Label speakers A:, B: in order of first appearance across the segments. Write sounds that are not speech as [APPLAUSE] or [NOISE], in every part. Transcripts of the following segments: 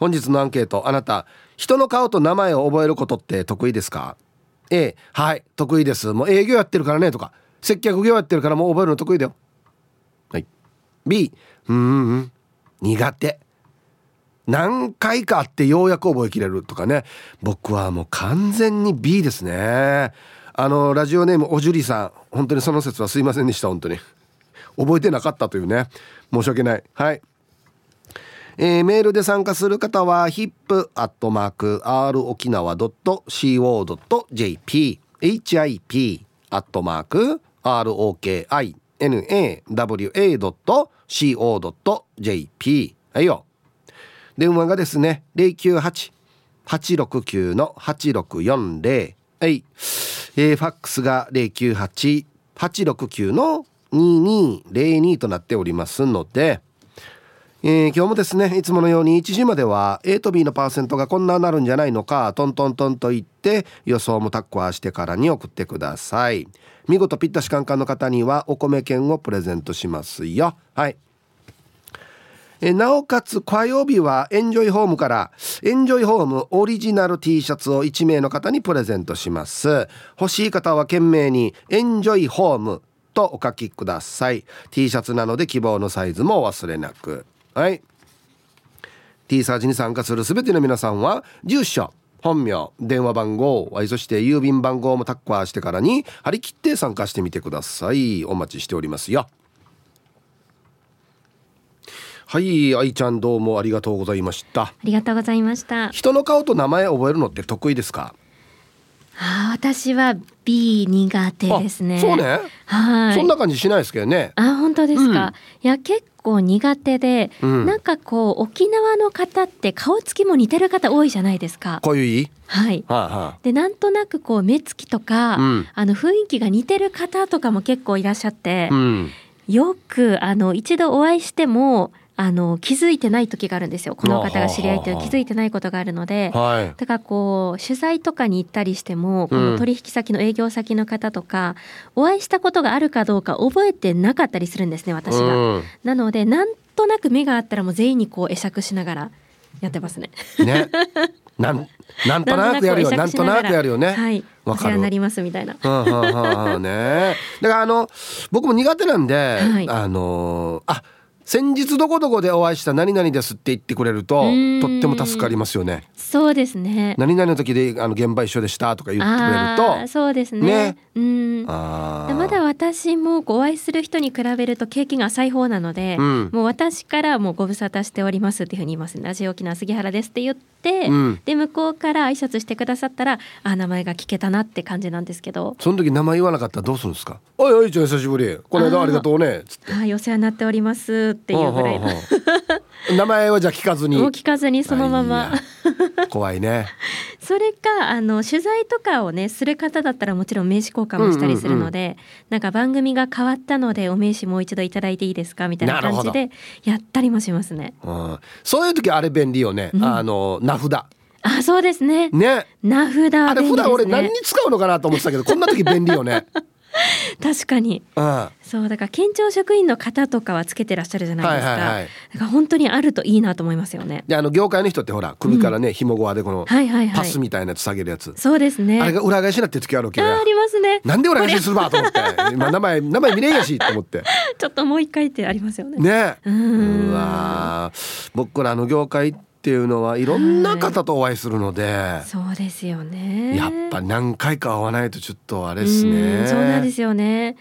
A: 本日のアンケートあなた人の顔と名前を覚えることって得意ですか？A はい得意です。もう営業やってるからねとか接客業やってるからもう覚えるの得意だよ。はい。B うんうん苦手。何回かあってようやく覚えきれるとかね。僕はもう完全に B ですね。あのラジオネームおじゅりさん。本当にその説はすいませんでした本当に。覚えてなかったというね。申し訳ない。はい。えー、メールで参加する方は hip.r 沖縄 .co.jp hip アットマーク ROKINAWA.co.jp はいよ。電話がですね098-869の8640はい、えー、ファックスが098-869の2202となっておりますので今日もですねいつものように1時までは A と B のパーセントがこんななるんじゃないのかトントントンと言って予想もタッコアしてからに送ってください。見事ピッタシカンカンの方にはお米券をプレゼントしますよ。はい。えなおかつ火曜日はエンジョイホームからエンジョイホームオリジナル T シャツを1名の方にプレゼントします。欲しい方は懸命にエンジョイホームとお書きください。T シャツなので希望のサイズもお忘れなく。はい。T サージに参加する全ての皆さんは住所本名電話番号そして郵便番号もタッカーしてからに張り切って参加してみてください。お待ちしておりますよ。はい愛ちゃんどうもありがとうございました。あ
B: りがとうございました。
A: 人の顔と名前覚えるのって得意ですか？
B: あ私は B 苦手ですね。
A: そうね。
B: はい。
A: そんな感じしないですけどね。
B: あ本当ですか、うん、いや結構苦手で、うん、なんかこう沖縄の方って顔つきも似てる方多いじゃないですか。
A: こういうい
B: はい、はあはあ、でなんとなくこう目つきとか、うん、あの雰囲気が似てる方とかも結構いらっしゃって、よくあの一度お会いしてもあの気づいてない時があるんですよこの方が知り合いという気づいてないことがあるので、はい、だからこう取材とかに行ったりしてもこの取引先の営業先の方とか、うん、お会いしたことがあるかどうか覚えてなかったりするんですね私が。うん、なのでなんとなく目があったらもう全員にこう会釈しながらやってますね。
A: ねなんなんとなくやるよ [LAUGHS] なんとなくやるよね。
B: はい。お世話になりますみたいな。
A: はあはあはあね。だからあの僕も苦手なんで、はい、あのあ。先日どこどこでお会いした何々ですって言ってくれるととっても助かりますよね。
B: そうですね。
A: 何々の時であの現場一緒でしたとか言ってくれると
B: そうですね。ね。うん。まだ私もお会いする人に比べると経験が浅い方なので、うん、もう私からもうご無沙汰しておりますっていうふうに言います。ラジオ沖縄杉原ですって言って、うん、で向こうから挨拶してくださったらあ名前が聞けたなって感じなんですけど。
A: その時名前言わなかったらどうするんですか？おいおいちゃん久しぶり。この間ありがとうね。つって。
B: はいお世話になっておりますっていうぐらい
A: 名前はじゃ聞かずに。
B: もう聞かずにそのまま。
A: 怖いね。[LAUGHS]
B: それかあの取材とかをねする方だったらもちろん名刺交換もしたりするので、うんうんうん、なんか番組が変わったのでお名刺もう一度いただいていいですかみたいな感じでやったりもしますね、
A: うん、そういう時あれ便利よね、うん、あの名札。
B: あそうですね。
A: ね。
B: 名札、ね、あ
A: れ普段俺何に使うのかなと思ってたけどこんな時便利よね [LAUGHS] [LAUGHS]
B: 確かに、うん、そうだから県庁職員の方とかはつけてらっしゃるじゃないですか、はいはいはい、だから本当にあるといいなと思いますよね。
A: であの業界の人ってほら首からね、うん、紐ごわでこのパスみたいなやつ下げるやつ、
B: そうですね。
A: あれが裏返しになってる時あるわけあ
B: りますね。
A: なんで裏返しするばと思って。今名前名前見れんやしと思って。[LAUGHS]
B: ちょっともう一回ってありますよね。
A: ね。うわ僕らの業界っていうのはいろんな方とお会いするので、はい、
B: そうですよね。
A: やっぱ何回か会わないとちょっとあれですね。
B: そうなんですよね。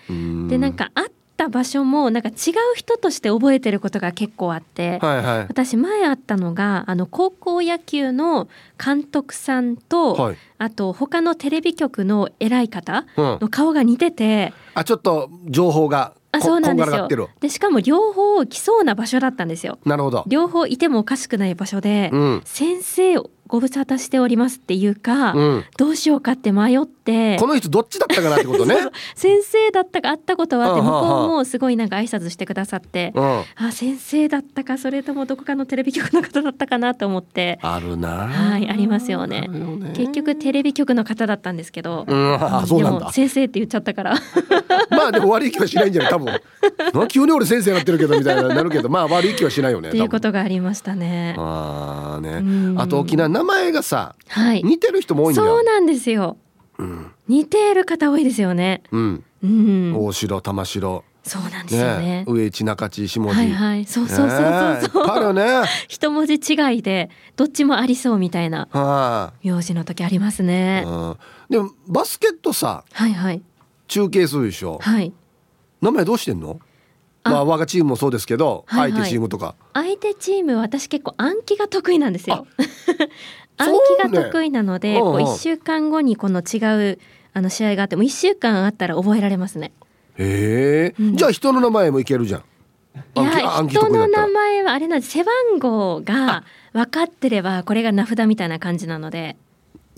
B: でなんか会った場所もなんか違う人として覚えてることが結構あって、はいはい、私前会ったのがあの高校野球の監督さんと、はい、あと他のテレビ局の偉い方の顔が似てて、
A: うん、あちょっと情報が
B: あそうなんですよ。でしかも両方来そうな場所だったんですよ。
A: なるほど。
B: 両方いてもおかしくない場所で、うん、先生ご無沙汰しておりますっていうか、うん、どうしようかって迷って。
A: この人どっちだったかなってことね。[LAUGHS]
B: 先生だったか会ったことはあって向こうもすごいなんか挨拶してくださって、うん、あ先生だったかそれともどこかのテレビ局の方だったかなと思って。
A: あるな。
B: はいありますよね、ね、結局テレビ局の方だったんですけど、
A: うん、あそうなんだ。
B: 先生って言っちゃったから。[LAUGHS]
A: まあでも悪い気はしないんじゃない多分。[LAUGHS] 急に俺先生になってるけどみたいななるけどまあ悪い気はしないよね
B: っていうことがありましたね。
A: あね。あと沖縄名前がさ、はい、似てる人も多いんだ
B: そうなんですよ、うん、似てる方多いですよね
A: うん、うん、大城玉城
B: そうなんですよね。ね
A: 上地中地下地。
B: はいはい。そうそうそうそうそう。
A: あるね。
B: 一文字違いでどっちもありそうみたいな。は名字の時ありますね。
A: でもバスケットさ。
B: はいはい。
A: 中継するでしょ。
B: はい。
A: 名前どうしてんの？まあ我がチームもそうですけど、はいはい、相手チームとか。
B: 相手チーム私結構暗記が得意なんですよ。[LAUGHS] 暗記が得意なので、ね、こう一週間後にこの違うあの試合があっても一週間あったら覚えられますね。
A: へえ、うん、じゃあ人の名前もいけるじゃん。
B: いや人の名前はあれなんです背番号が分かってればこれが名札みたいな感じなので。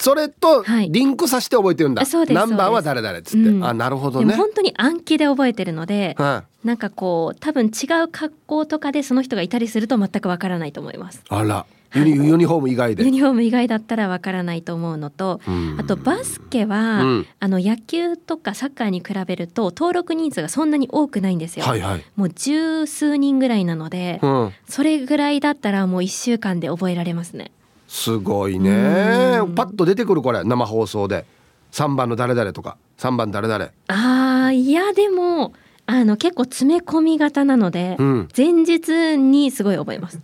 A: それとリンクさせて覚えてるんだ。はい、何番は誰々っつって。うん、あなるほどね。
B: 本当に暗記で覚えてるので、はい、なんかこう多分違う格好とかでその人がいたりすると全くわからないと思います。
A: あら。ユニユニフォーム以外で。
B: ユニフォーム以外だったらわからないと思うのとあとバスケは、うん、あの野球とかサッカーに比べると登録人数がそんなに多くないんですよ、
A: はいはい、
B: もう十数人ぐらいなので、うん、それぐらいだったらもう1週間で覚えられますね
A: すごいね。パッと出てくるこれ生放送で。3番の誰々とか。3番誰々。
B: あーいやでもあの結構詰め込み型なので、うん、前日にすごい覚えます。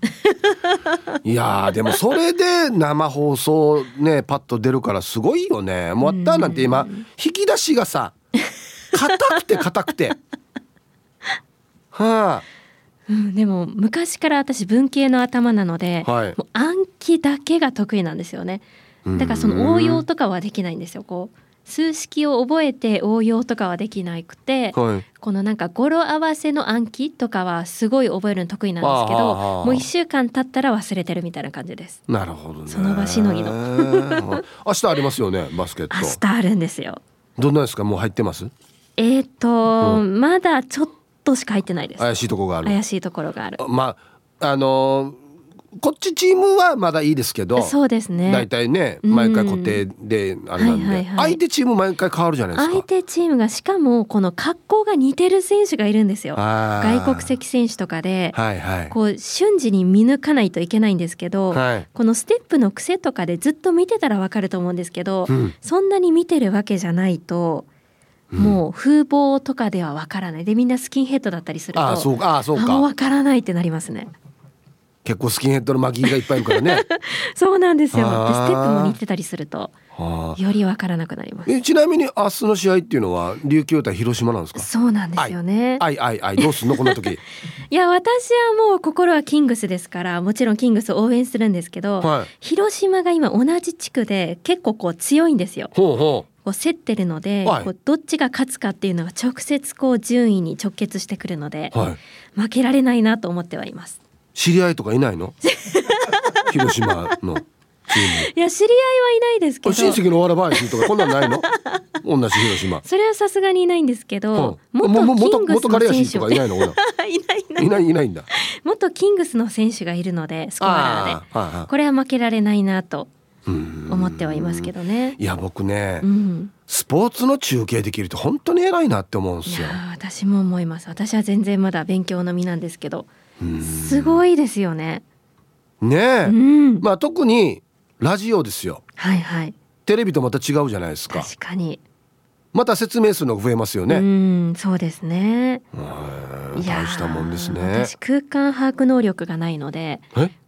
B: [LAUGHS]
A: いやでもそれで生放送ねパッと出るからすごいよね。もうあったなんて今引き出しがさ硬くて硬くて。[LAUGHS] はあ
B: うん、でも昔から私文系の頭なので、はい、もう暗記だけが得意なんですよね。だからその応用とかはできないんですよこう。数式を覚えて応用とかはできなくて、はい、このなんか語呂合わせの暗記とかはすごい覚えるの得意なんですけどもう1週間経ったら忘れてるみたいな感じです。
A: なるほど、ね、
B: その場しのぎの。
A: 明日ありますよね [LAUGHS] バスケット。
B: 明日あるんですよ。
A: どんなですか？もう入ってます？
B: えっ、ー、と、うん、まだちょっとしか入ってないです。
A: 怪しいところがある。
B: 怪しいところがある。
A: まああのーこっちチームはまだいいですけど
B: そうですね。
A: 大体ね毎回固定であれなんで、はいはいはい、相手チーム毎回変わるじゃないですか。
B: 相手チームがしかもこの格好が似てる選手がいるんですよ。外国籍選手とかで、はいはい、こう瞬時に見抜かないといけないんですけど、はい、このステップの癖とかでずっと見てたらわかると思うんですけど、うん、そんなに見てるわけじゃないともう風貌とかではわからない。でみんなスキンヘッドだったりすると
A: あそうか。あそうか。
B: わからないってなりますね。
A: 結構スキンヘッドの巻きがいっぱいいるからね。[LAUGHS]
B: そうなんですよ。でステップも似てたりするとよりわからなくなります。
A: えちなみに明日の試合っていうのは琉球対広島なんですか？
B: そうなんですよね。
A: あい。あいあいどうすんの？この時。[LAUGHS]
B: いや私はもう心はキングスですからもちろんキングスを応援するんですけど、はい、広島が今同じ地区で結構こう強いんですよ。
A: ほうほう
B: こう競ってるので、はい、こうどっちが勝つかっていうのが直接こう順位に直結してくるので、はい、負けられないなと思ってはいます。
A: 知り合いとかいないの？[LAUGHS] 広島の
B: いや知り合いはいないですけど。
A: 親戚のわらばしとかこんなんないの？[LAUGHS] 同じ広島。
B: それはさすがにいないんですけど、
A: うん、元キングスの選手とかいないの？[LAUGHS] いない
B: い
A: ない。いないんだ。
B: 元キングスの選手がいるのでスコアラーで。これは負けられないなと思ってはいますけどね
A: いや僕ね、うん、スポーツの中継できると本当に偉いなって思うんですよ
B: 私も思います私は全然まだ勉強の身なんですけどすごいですよね。
A: ねまあ特にラジオですよ。
B: はいはい。
A: テレビとまた違うじゃないですか。
B: 確かに。
A: また説明するのが増えますよね。う
B: ん、そうですね。
A: 大したもんですね。
B: 私空間把握能力がないので、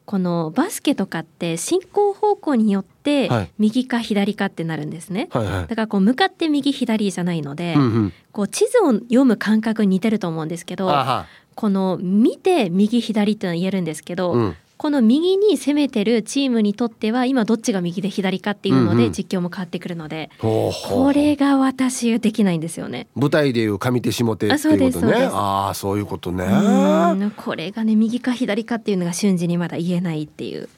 B: このバスケとかって進行方向によって右か左かってなるんですね。はいはい、だからこう向かって右左じゃないので、うんうん、こう地図を読む感覚に似てると思うんですけど、この見て右左っていうのは言えるんですけど、うん、この右に攻めてるチームにとっては今どっちが右で左かっていうので実況も変わってくるので、うんう。ん、これが私できないんですよね。
A: 舞台でいう上手下手っていうことね。ああそういうことね。
B: これがね右か左かっていうのが瞬時にまだ言えないっていう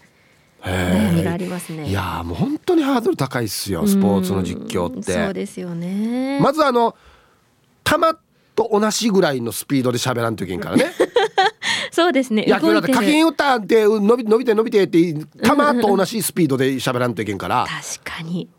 B: 悩みがありますね。
A: いやもう本当にハードル高いっすよスポーツの実況って。
B: そうですよね。
A: まずあの球と同じぐらいのスピードで喋らんといけんからね
B: そうですね。
A: 野球だって課金打ったって伸び伸びて伸びてって球と同じスピードで喋らんといけんから。
B: 確かに。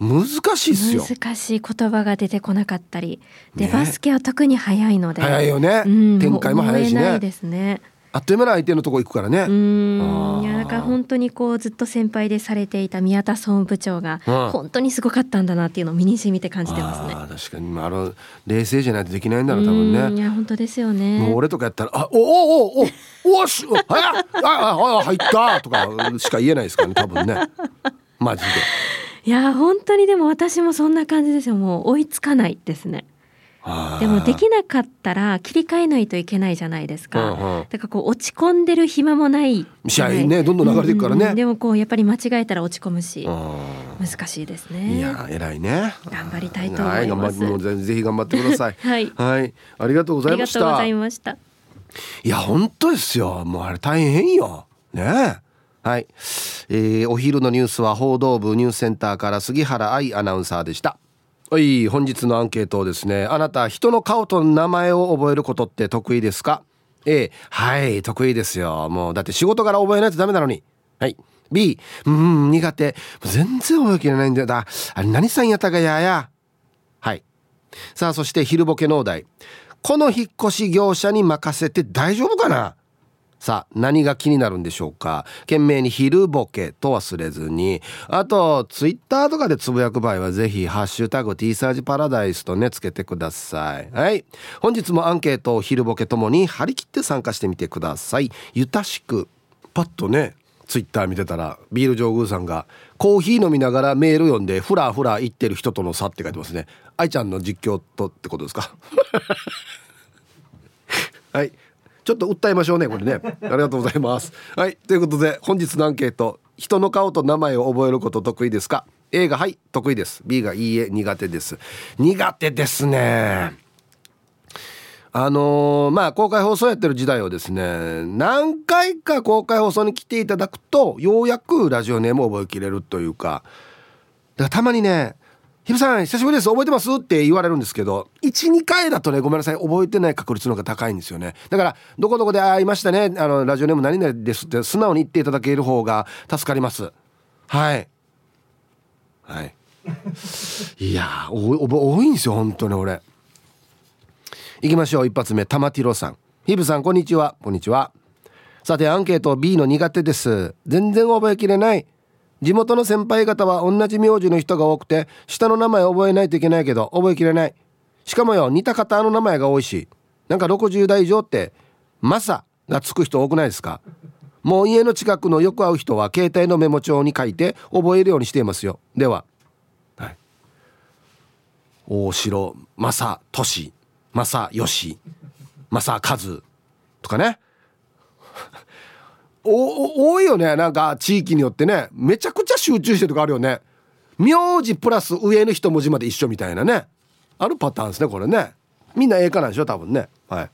A: 難しいっすよ。
B: 難しい言葉が出てこなかったり。で、ね、バスケは特に早いので。
A: 早いよね、うん、展開も早いしね。
B: ですね
A: あっという間に相手のとこ行くからね。
B: うんいやだから本当にこうずっと先輩でされていた宮田総務部長が本当にすごかったんだなっていうのを身に染みて感じてますね。
A: 確かにあの冷静じゃないとできないんだろう多分ね。
B: いや本当ですよね。
A: もう俺とかやったらあおおおおおしはやああ入ったとかしか言えないですからね多分ねマジで。
B: いや本当にでも私もそんな感じですよもう追いつかないですね。でもできなかったら切り替えないといけないじゃないですか、うんうん、だからこう落ち込んでる暇もない
A: 試合ねどんどん流れていくからね、うん。うん、
B: でもこうやっぱり間違えたら落ち込むし難しいですね。
A: いや偉いね。
B: 頑張りたいと思います、
A: はい、もうぜひ頑張ってください。[LAUGHS]
B: はい、
A: はい、ありがとうございました。ありがとうございました。いや本当ですよ。もうあれ大変よ。ね。はい、えー、お昼のニュースは報道部ニュースセンターから杉原愛アナウンサーでしたはい本日のアンケートをですねあなた人の顔と名前を覚えることって得意ですか？A はい得意ですよ。もうだって仕事から覚えないとダメなのに。はい。B うん苦手。全然覚えきれないんだよだあれ何さんやったかやや。はい。さあそして昼ボケ農大この引っ越し業者に任せて大丈夫かな？さあ何が気になるんでしょうか？懸命に昼ボケと忘れずに。あとツイッターとかでつぶやく場合はぜひハッシュタグ T サージパラダイスとねつけてください。はい。本日もアンケートを昼ボケともに張り切って参加してみてください。ゆたしくパッとねツイッター見てたらビール上宮さんがコーヒー飲みながらメール読んでフラフラ言ってる人との差って書いてますね。愛ちゃんの実況とってことですか？[LAUGHS] はい。ちょっと訴えましょうねこれね。[LAUGHS] ありがとうございます。はいということで本日のアンケート。人の顔と名前を覚えること得意ですか？A がはい得意です。B がいいえ苦手です。苦手ですね。あのー、まあ公開放送やってる時代をですね何回か公開放送に来ていただくとようやくラジオネームを覚えきれるというか。だからたまにねひぶさん久しぶりです。覚えてます？って言われるんですけど12回だとねごめんなさい。覚えてない確率の方が高いんですよね。だからどこどこで会いましたね。あのラジオネーム何々ですって素直に言っていただける方が助かります。はい。はい。いや多いんですよ本当に俺。行きましょう。一発目。玉ティロさん。ひぶさんこんにちは。こんにちは。さてアンケート B の苦手です。全然覚えきれない。地元の先輩方は同じ名字の人が多くて下の名前覚えないといけないけど覚えきれない。しかもよ似た方の名前が多いしなんか60代以上ってマサがつく人多くないですか？もう家の近くのよく会う人は携帯のメモ帳に書いて覚えるようにしていますよ。では、はい、大城正俊正義正和とかね。お多いよねなんか地域によってね。めちゃくちゃ集中してるとかあるよね。名字プラス上の一文字まで一緒みたいなね。あるパターンですねこれね。みんなええかなんでしょ多分ね。はい。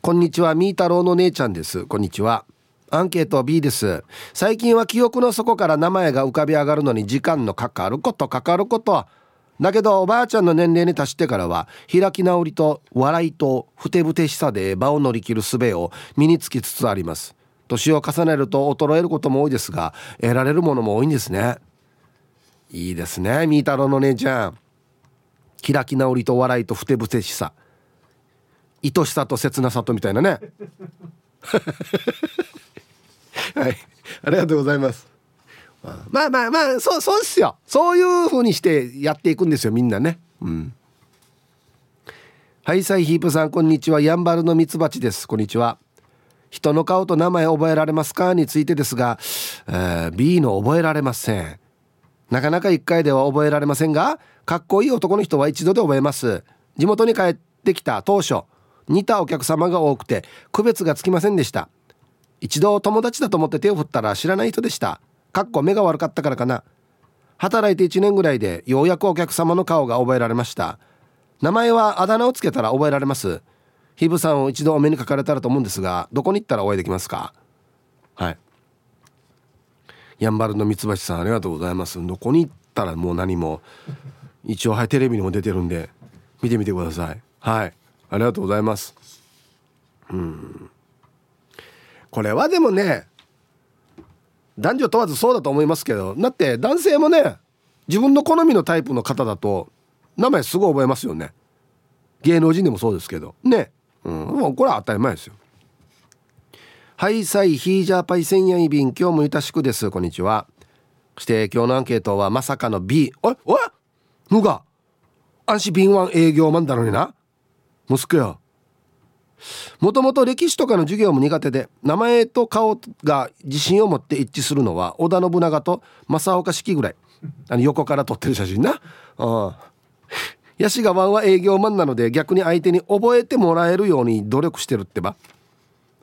A: こんにちはみー太郎の姉ちゃんです。こんにちは。アンケート B です。最近は記憶の底から名前が浮かび上がるのに時間のかかることかかることだけどおばあちゃんの年齢に達してからは開き直りと笑いとふてぶてしさで場を乗り切る術を身につきつつあります。年を重ねると衰えることも多いですが得られるものも多いんですね。いいですねみーたろうの姉ちゃん。開き直りと笑いとふてぶてしさ。愛しさと切なさとみたいなね。[LAUGHS] はい。ありがとうございます。まあまあまあそうそうですよ。そういう風にしてやっていくんですよみんなね。うん。はいサイヒープさんこんにちは。やんばるのミツバチです。こんにちは。人の顔と名前覚えられますかについてですが、えー、B の覚えられません。なかなか1回では覚えられませんがかっこいい男の人は一度で覚えます。地元に帰ってきた当初似たお客様が多くて区別がつきませんでした。一度友達だと思って手を振ったら知らない人でした。かっこ目が悪かったからかな。働いて1年ぐらいでようやくお客様の顔が覚えられました。名前はあだ名をつけたら覚えられます。ヒブさんを一度お目にかかれたらと思うんですがどこに行ったらお会いできますか？はい。やんばるの三橋さんありがとうございます。どこに行ったらもう何も。一応はいテレビにも出てるんで見てみてください。はい。ありがとうございます。うん。これはでもね男女問わずそうだと思いますけどだって男性もね自分の好みのタイプの方だと名前すごい覚えますよね。芸能人でもそうですけど。ね。うん。もうこれは当たり前ですよ。はいさいヒージャーパイセンヤイビン今日もいたしくです。こんにちは。そして今日のアンケートはまさかの B おいおいぬが安心敏腕営業マンだのにな。息子よ。もともと歴史とかの授業も苦手で名前と顔が自信を持って一致するのは織田信長と正岡子規ぐらい。あの横から撮ってる写真な。あヤシガワンは営業マンなので逆に相手に覚えてもらえるように努力してるってば。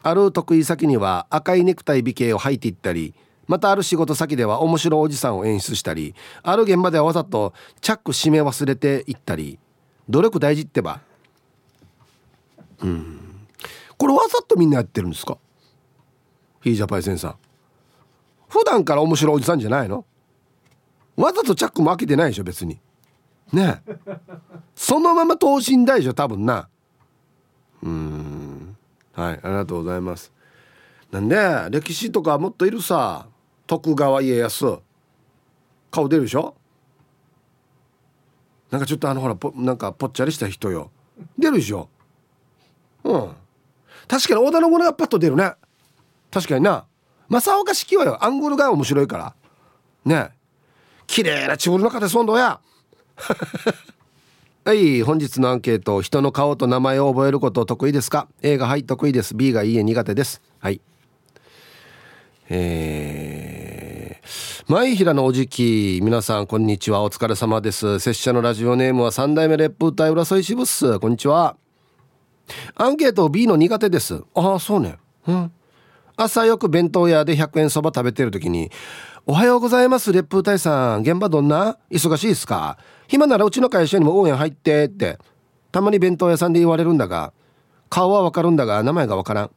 A: ある得意先には赤いネクタイ美形を履いていったりまたある仕事先では面白おじさんを演出したりある現場ではわざとチャック締め忘れていったり。努力大事ってば。うん。これわざとみんなやってるんですか？ヒージャパイセンさん。普段から面白いおじさんじゃないの？わざとチャックも開けてないでしょ別に。ねそのまま等身大でしょ多分な。うん。はいありがとうございます。なんで歴史とかもっといるさ。徳川家康。顔出るでしょ？なんかちょっとあのほらなんかぽっちゃりした人よ。出るでしょ？うん。確かに織田信長パッと出るね。確かにな。正岡式はよアングルが面白いから。ね。綺麗なチブルの方そんどや。[LAUGHS] はい本日のアンケート人の顔と名前を覚えること得意ですか？A がはい得意です。B がいいえ苦手です。はい。えー、前平のおじき皆さんこんにちは。お疲れ様です。拙者のラジオネームは三代目烈風隊浦添支部っす。こんにちは。アンケート B の苦手です。ああそうね。うん。朝よく弁当屋で100円そば食べてる時に「おはようございます烈風隊さん。現場どんな？忙しいですか？暇ならうちの会社にも応援入って」ってたまに弁当屋さんで言われるんだが顔はわかるんだが名前がわからん。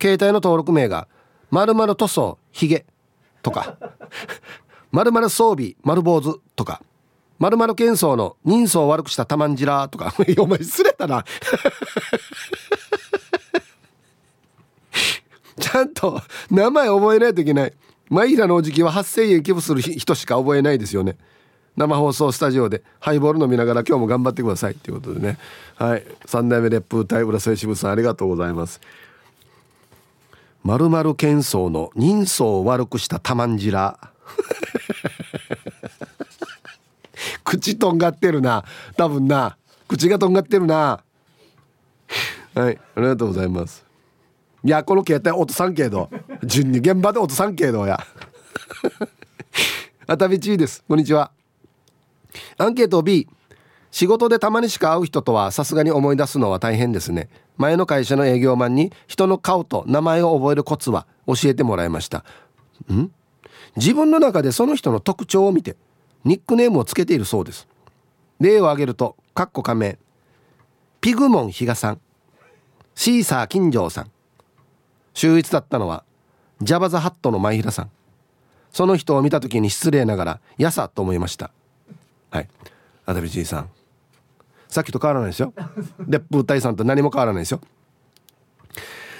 A: 携帯の登録名が「まる塗装ひげ」とか「[LAUGHS] まる装備丸坊主」とか「まる喧騒の人相を悪くしたたまんじら」とか [LAUGHS] お前すれたな。[LAUGHS] ちゃんと名前覚えないといけない。マイラのおじきは8000円寄付する人しか覚えないですよね。生放送スタジオでハイボール飲みながら今日も頑張ってください。ということでね。はい。三代目烈風隊浦添支部さんありがとうございます。まるまる喧騒の人相を悪くしたたまんじら。口とんがってるな。多分な。口がとんがってるな。はい。ありがとうございます。いやこの携帯音3系ど。順に現場で音3系どや。あたびちです。こんにちは。アンケート B 仕事でたまにしか会う人とはさすがに思い出すのは大変ですね。前の会社の営業マンに人の顔と名前を覚えるコツは教えてもらいました。ん？自分の中でその人の特徴を見て。ニックネームをつけているそうです。例を挙げるとかっこ仮名ピグモン比嘉さんシーサー金城さん。秀逸だったのはジャバザハットの前平さん。その人を見た時に失礼ながら「やさ」と思いました。はい。アダビじさん。さっきと変わらないですよ。烈風隊さんと何も変わらないですよ。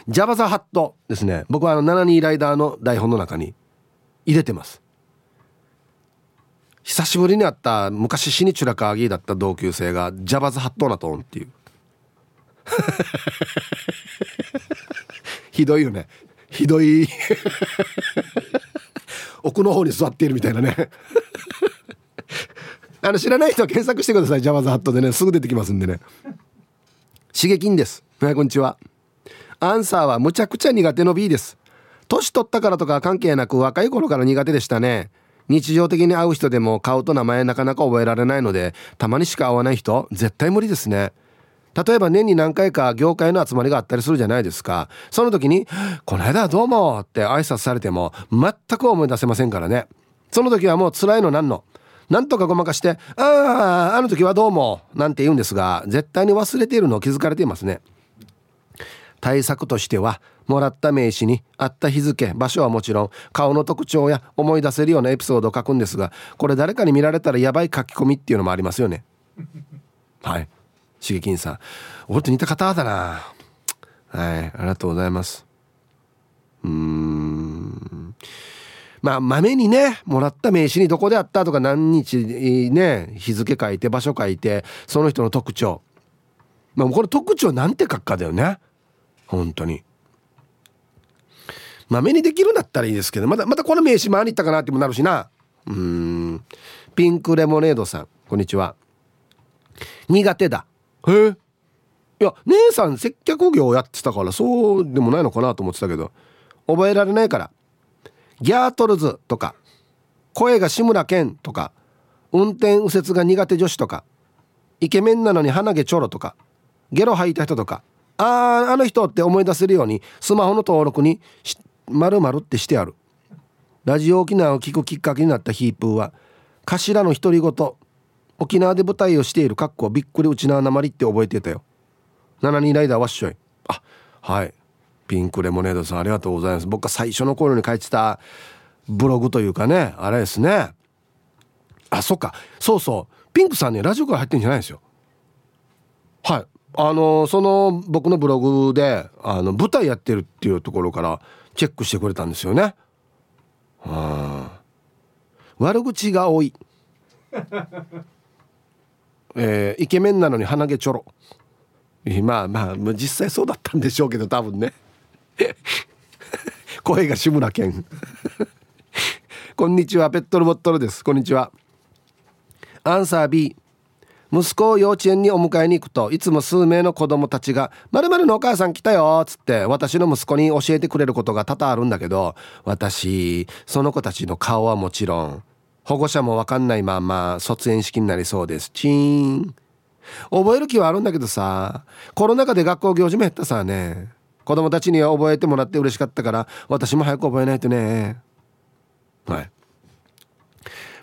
A: ジャバザハットですね。僕はあの72ライダーの台本の中に入れてます。久しぶりに会った昔死にチュラカーギーだった同級生がジャバザハットなトーンっていう。[LAUGHS] ひどいよね。ひどい。[LAUGHS] 奥の方に座っているみたいなね。[LAUGHS] あの知らない人は検索してください。ジャワザハットでね。すぐ出てきますんでね。刺激んです。はいこんにちは。アンサーはむちゃくちゃ苦手の B です。年取ったからとか関係なく若い頃から苦手でしたね。日常的に会う人でも顔と名前なかなか覚えられないのでたまにしか会わない人絶対無理ですね。例えば年に何回か業界の集まりがあったりするじゃないですか。その時に「この間はどうも」って挨拶されても全く思い出せませんからね。その時はもう辛いのなんの。なんとかごまかして「あああの時はどうも」なんて言うんですが絶対に忘れているのを気づかれていますね。対策としてはもらった名刺にあった日付場所はもちろん顔の特徴や思い出せるようなエピソードを書くんですがこれ誰かに見られたらやばい書き込みっていうのもありますよね。はい。しげきん。さん俺と似た方だな。はい。ありがとうございます。うん。まあ、まめにね、もらった名刺にどこであったとか何日ね、日付書いて、場所書いて、その人の特徴。まあ、これ特徴なんて書くかだよね。本当に。まめにできるんだったらいいですけど、また、またこの名刺回り行ったかなってもなるしな。うん。ピンクレモネードさん、こんにちは。苦手だ。へえ。いや、姉さん接客業やってたから、そうでもないのかなと思ってたけど、覚えられないから。ギャートルズとか声が志村けんとか運転右折が苦手女子とかイケメンなのに鼻毛ちょろとかゲロ吐いた人とかあああの人って思い出せるようにスマホの登録に丸々ってしてある。ラジオ沖縄を聞くきっかけになったヒープーは頭の独り言沖縄で舞台をしているかっこびっくりうちななまりって覚えてたよ。7人ライダーわっしょいあはい。ピンクレモネードさんありがとうございます。僕が最初の頃に書いてたブログというかねあれですね。あそっか。そうそう。ピンクさんねラジオから入ってんじゃないですよ。はい。あのその僕のブログであの舞台やってるっていうところからチェックしてくれたんですよね。は悪口が多い。[LAUGHS] えー、イケメンなのに鼻毛ちょろ。まあまあ実際そうだったんでしょうけど多分ね。[LAUGHS] 声が志村けん。[LAUGHS] こんにちはペットルボットルです。こんにちは。アンサー B 息子を幼稚園にお迎えに行くといつも数名の子供たちが「まるのお母さん来たよ」っつって私の息子に教えてくれることが多々あるんだけど私その子たちの顔はもちろん保護者も分かんないまま卒園式になりそうです。チーン。覚える気はあるんだけどさコロナ禍で学校行事も減ったさね。子供たちには覚えてもらって嬉しかったから私も早く覚えないとね。はい。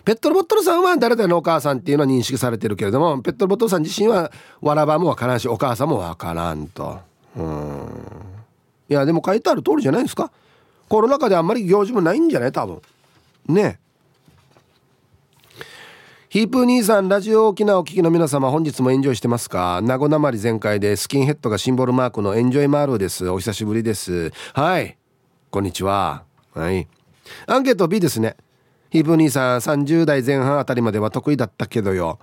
A: ペットボトルさんは誰々のお母さんっていうのは認識されてるけれどもペットボトルさん自身はわらばもわからんしお母さんもわからんと。うん。いやでも書いてある通りじゃないですか。コロナ禍であんまり行事もないんじゃない多分。ねヒープ兄さんラジオ沖縄お聞きの皆様本日もエンジョイしてますか？名護なまり全開でスキンヘッドがシンボルマークのエンジョイマールです。お久しぶりです。はい。こんにちは。はい。アンケート B ですね。ヒープ兄さん30代前半あたりまでは得意だったけどよ。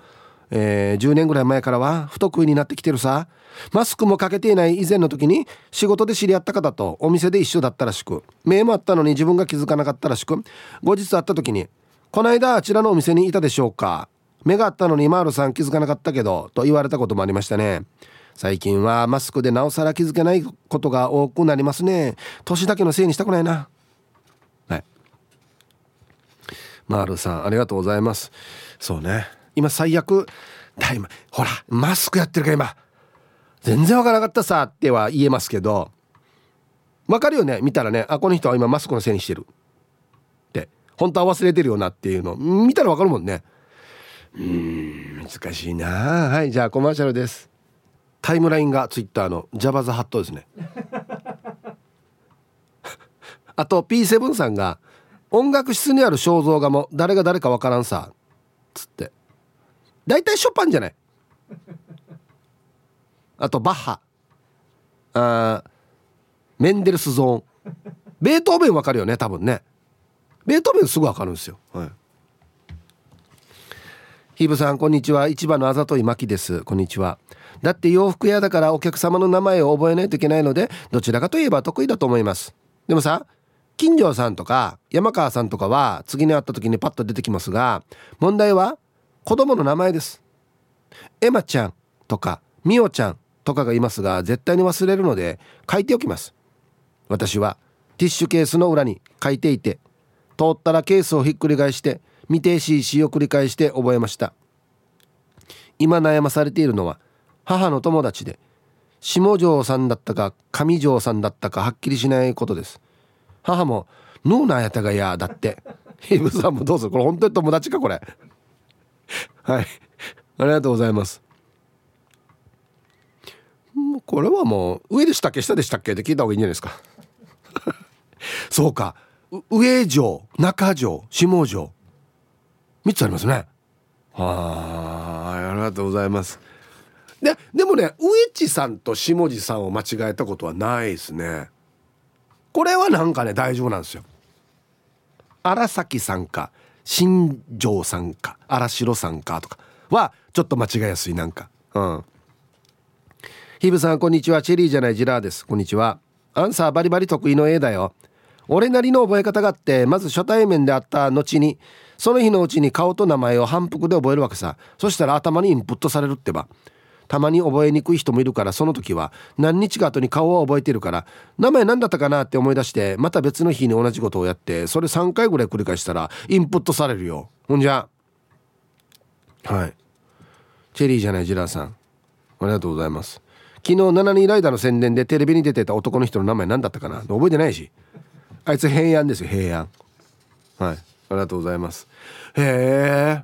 A: えー、10年ぐらい前からは不得意になってきてるさ。マスクもかけていない以前の時に仕事で知り合った方とお店で一緒だったらしく目もあったのに自分が気づかなかったらしく後日会った時にこの間あちらのお店にいたでしょうか。目があったのにマールさん気づかなかったけどと言われたこともありましたね。最近はマスクでなおさら気づけないことが多くなりますね。年だけのせいにしたくないな。はい。マールさんありがとうございます。そうね。今最悪。タイムほらマスクやってるから今。全然わからなかったさっては言えますけど。わかるよね？見たらねあこの人は今マスクのせいにしてる。本当は忘れてるよなっていうの。見たらわかるもんね。うん難しいな。はいじゃあコマーシャルです。タイムラインがツイッターのジャバザハットですね。[LAUGHS] あと P7 さんが音楽室にある肖像画も誰が誰かわからんさつって。大体ショパンじゃない。あとバッハ。あメンデルスゾーン。ベートーベンわかるよね多分ね。ベートーベンすぐわかるんですよ。はい。ヒブさんこんにちは。市場のあざといまきです。こんにちは。だって洋服屋だからお客様の名前を覚えないといけないのでどちらかといえば得意だと思います。でもさ金城さんとか山川さんとかは次に会った時にパッと出てきますが問題は子供の名前です。エマちゃんとかミオちゃんとかがいますが絶対に忘れるので書いておきます。私はティッシュケースの裏に書いていて通ったらケースをひっくり返して未定 CC を繰り返して覚えました。今悩まされているのは母の友達で下條さんだったか上条さんだったかはっきりしないことです。母も「ヌーナやたがや」だって [LAUGHS] ヒブさんもどうぞこれ本当に友達かこれ。[LAUGHS] はい。ありがとうございます。これはもう上でしたっけ下でしたっけって聞いた方がいいんじゃないですか。[LAUGHS] そうか。上城中城下城。3つありますね。はあありがとうございます。ででもね上地さんと下地さんを間違えたことはないですね。これはなんかね大丈夫なんですよ。荒崎さんか新庄さんか荒城さんかとかはちょっと間違いやすいなんか。うん。ヒブさんこんにちは。チェリーじゃないジラーです。こんにちは。アンサーバリバリ得意の A だよ。俺なりの覚え方があってまず初対面で会った後にその日のうちに顔と名前を反復で覚えるわけさ。そしたら頭にインプットされるってば。たまに覚えにくい人もいるからその時は何日か後に顔を覚えてるから名前何だったかなって思い出してまた別の日に同じことをやってそれ3回ぐらい繰り返したらインプットされるよ。ほんじゃ。はい。チェリーじゃないジラーさん。ありがとうございます。昨日7人ライダーの宣伝でテレビに出てた男の人の名前何だったかな？覚えてないし。あいつ平安ですよ平安。はい。ありがとうございます。へえ。